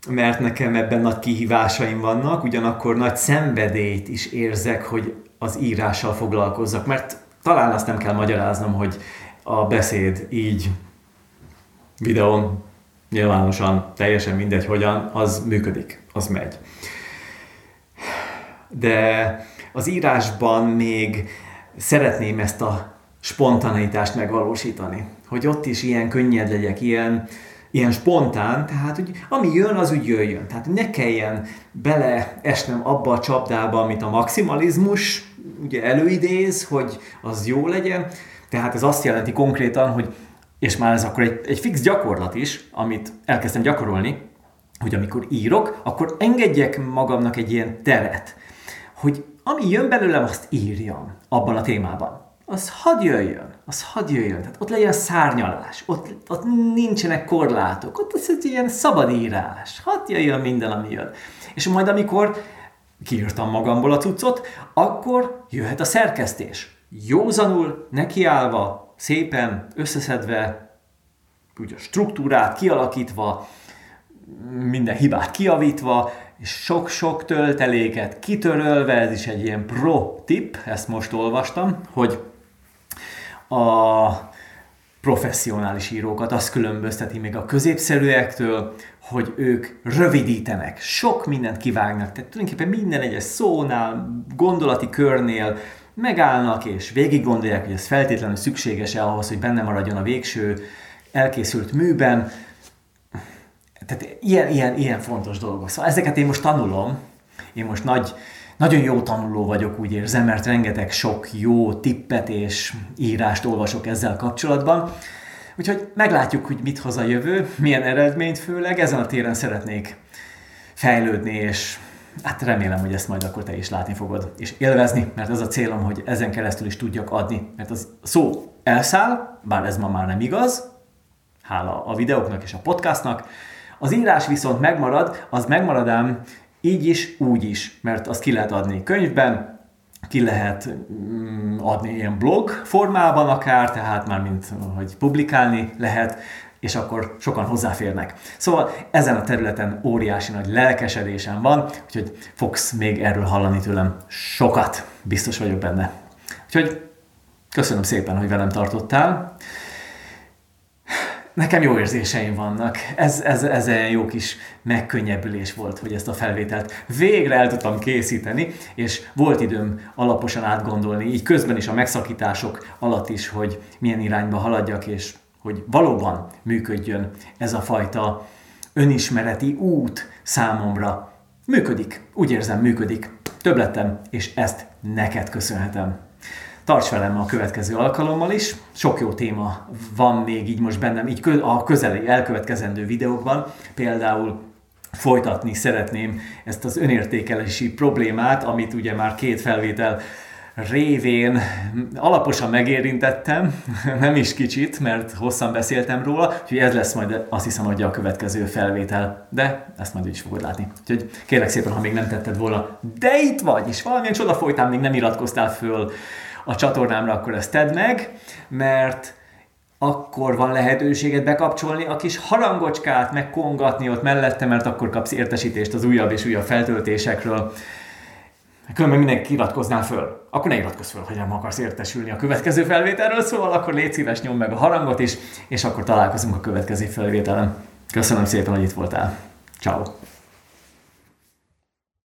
mert nekem ebben nagy kihívásaim vannak, ugyanakkor nagy szenvedélyt is érzek, hogy az írással foglalkozzak, mert talán azt nem kell magyaráznom, hogy a beszéd így videón, nyilvánosan, teljesen mindegy hogyan, az működik, az megy. De az írásban még szeretném ezt a spontaneitást megvalósítani. Hogy ott is ilyen könnyed legyek, ilyen, ilyen spontán, tehát hogy ami jön, az úgy jöjjön. Tehát ne kelljen beleesnem abba a csapdába, amit a maximalizmus ugye előidéz, hogy az jó legyen. Tehát ez azt jelenti konkrétan, hogy és már ez akkor egy, egy fix gyakorlat is, amit elkezdtem gyakorolni, hogy amikor írok, akkor engedjek magamnak egy ilyen teret, hogy ami jön belőlem, azt írjam abban a témában. Az hadd jöjjön, az hadd jöjjön. Tehát ott legyen szárnyalás, ott, ott nincsenek korlátok, ott az egy ilyen szabadírás. Hadd jöjjön minden, ami jön. És majd amikor kiírtam magamból a cuccot, akkor jöhet a szerkesztés. Józanul, nekiállva, szépen, összeszedve, ugye a struktúrát kialakítva, minden hibát kiavítva, és sok-sok tölteléket kitörölve, ez is egy ilyen pro tip, ezt most olvastam, hogy a professzionális írókat azt különbözteti még a középszerűektől, hogy ők rövidítenek, sok mindent kivágnak, tehát tulajdonképpen minden egyes szónál, gondolati körnél megállnak és végig gondolják, hogy ez feltétlenül szükséges-e ahhoz, hogy benne maradjon a végső elkészült műben. Tehát ilyen, ilyen, ilyen fontos dolgok. Szóval ezeket én most tanulom, én most nagy, nagyon jó tanuló vagyok, úgy érzem, mert rengeteg sok jó tippet és írást olvasok ezzel kapcsolatban. Úgyhogy meglátjuk, hogy mit hoz a jövő, milyen eredményt főleg. Ezen a téren szeretnék fejlődni, és hát remélem, hogy ezt majd akkor te is látni fogod, és élvezni, mert az a célom, hogy ezen keresztül is tudjak adni, mert az szó elszáll, bár ez ma már nem igaz, hála a videóknak és a podcastnak, az írás viszont megmarad, az megmarad ám így is, úgy is, mert azt ki lehet adni könyvben, ki lehet mm, adni ilyen blog formában akár, tehát már mint hogy publikálni lehet, és akkor sokan hozzáférnek. Szóval ezen a területen óriási nagy lelkesedésem van, úgyhogy fogsz még erről hallani tőlem sokat, biztos vagyok benne. Úgyhogy köszönöm szépen, hogy velem tartottál nekem jó érzéseim vannak. Ez, ez, ez egy jó kis megkönnyebbülés volt, hogy ezt a felvételt végre el tudtam készíteni, és volt időm alaposan átgondolni, így közben is a megszakítások alatt is, hogy milyen irányba haladjak, és hogy valóban működjön ez a fajta önismereti út számomra. Működik, úgy érzem, működik. Több lettem, és ezt neked köszönhetem. Tarts velem a következő alkalommal is. Sok jó téma van még így most bennem, így a közeli, elkövetkezendő videókban. Például folytatni szeretném ezt az önértékelési problémát, amit ugye már két felvétel révén alaposan megérintettem, nem is kicsit, mert hosszan beszéltem róla, úgyhogy ez lesz majd azt hiszem, hogy a következő felvétel, de ezt majd is fogod látni. Úgyhogy kérlek szépen, ha még nem tetted volna, de itt vagy, és valamilyen csoda folytán még nem iratkoztál föl a csatornámra, akkor ezt tedd meg, mert akkor van lehetőséged bekapcsolni a kis harangocskát, megkongatni ott mellette, mert akkor kapsz értesítést az újabb és újabb feltöltésekről. Különben mindenki iratkoznál föl. Akkor ne iratkozz föl, hogy nem akarsz értesülni a következő felvételről, szóval akkor légy szíves, nyom meg a harangot is, és akkor találkozunk a következő felvételen. Köszönöm szépen, hogy itt voltál. Ciao.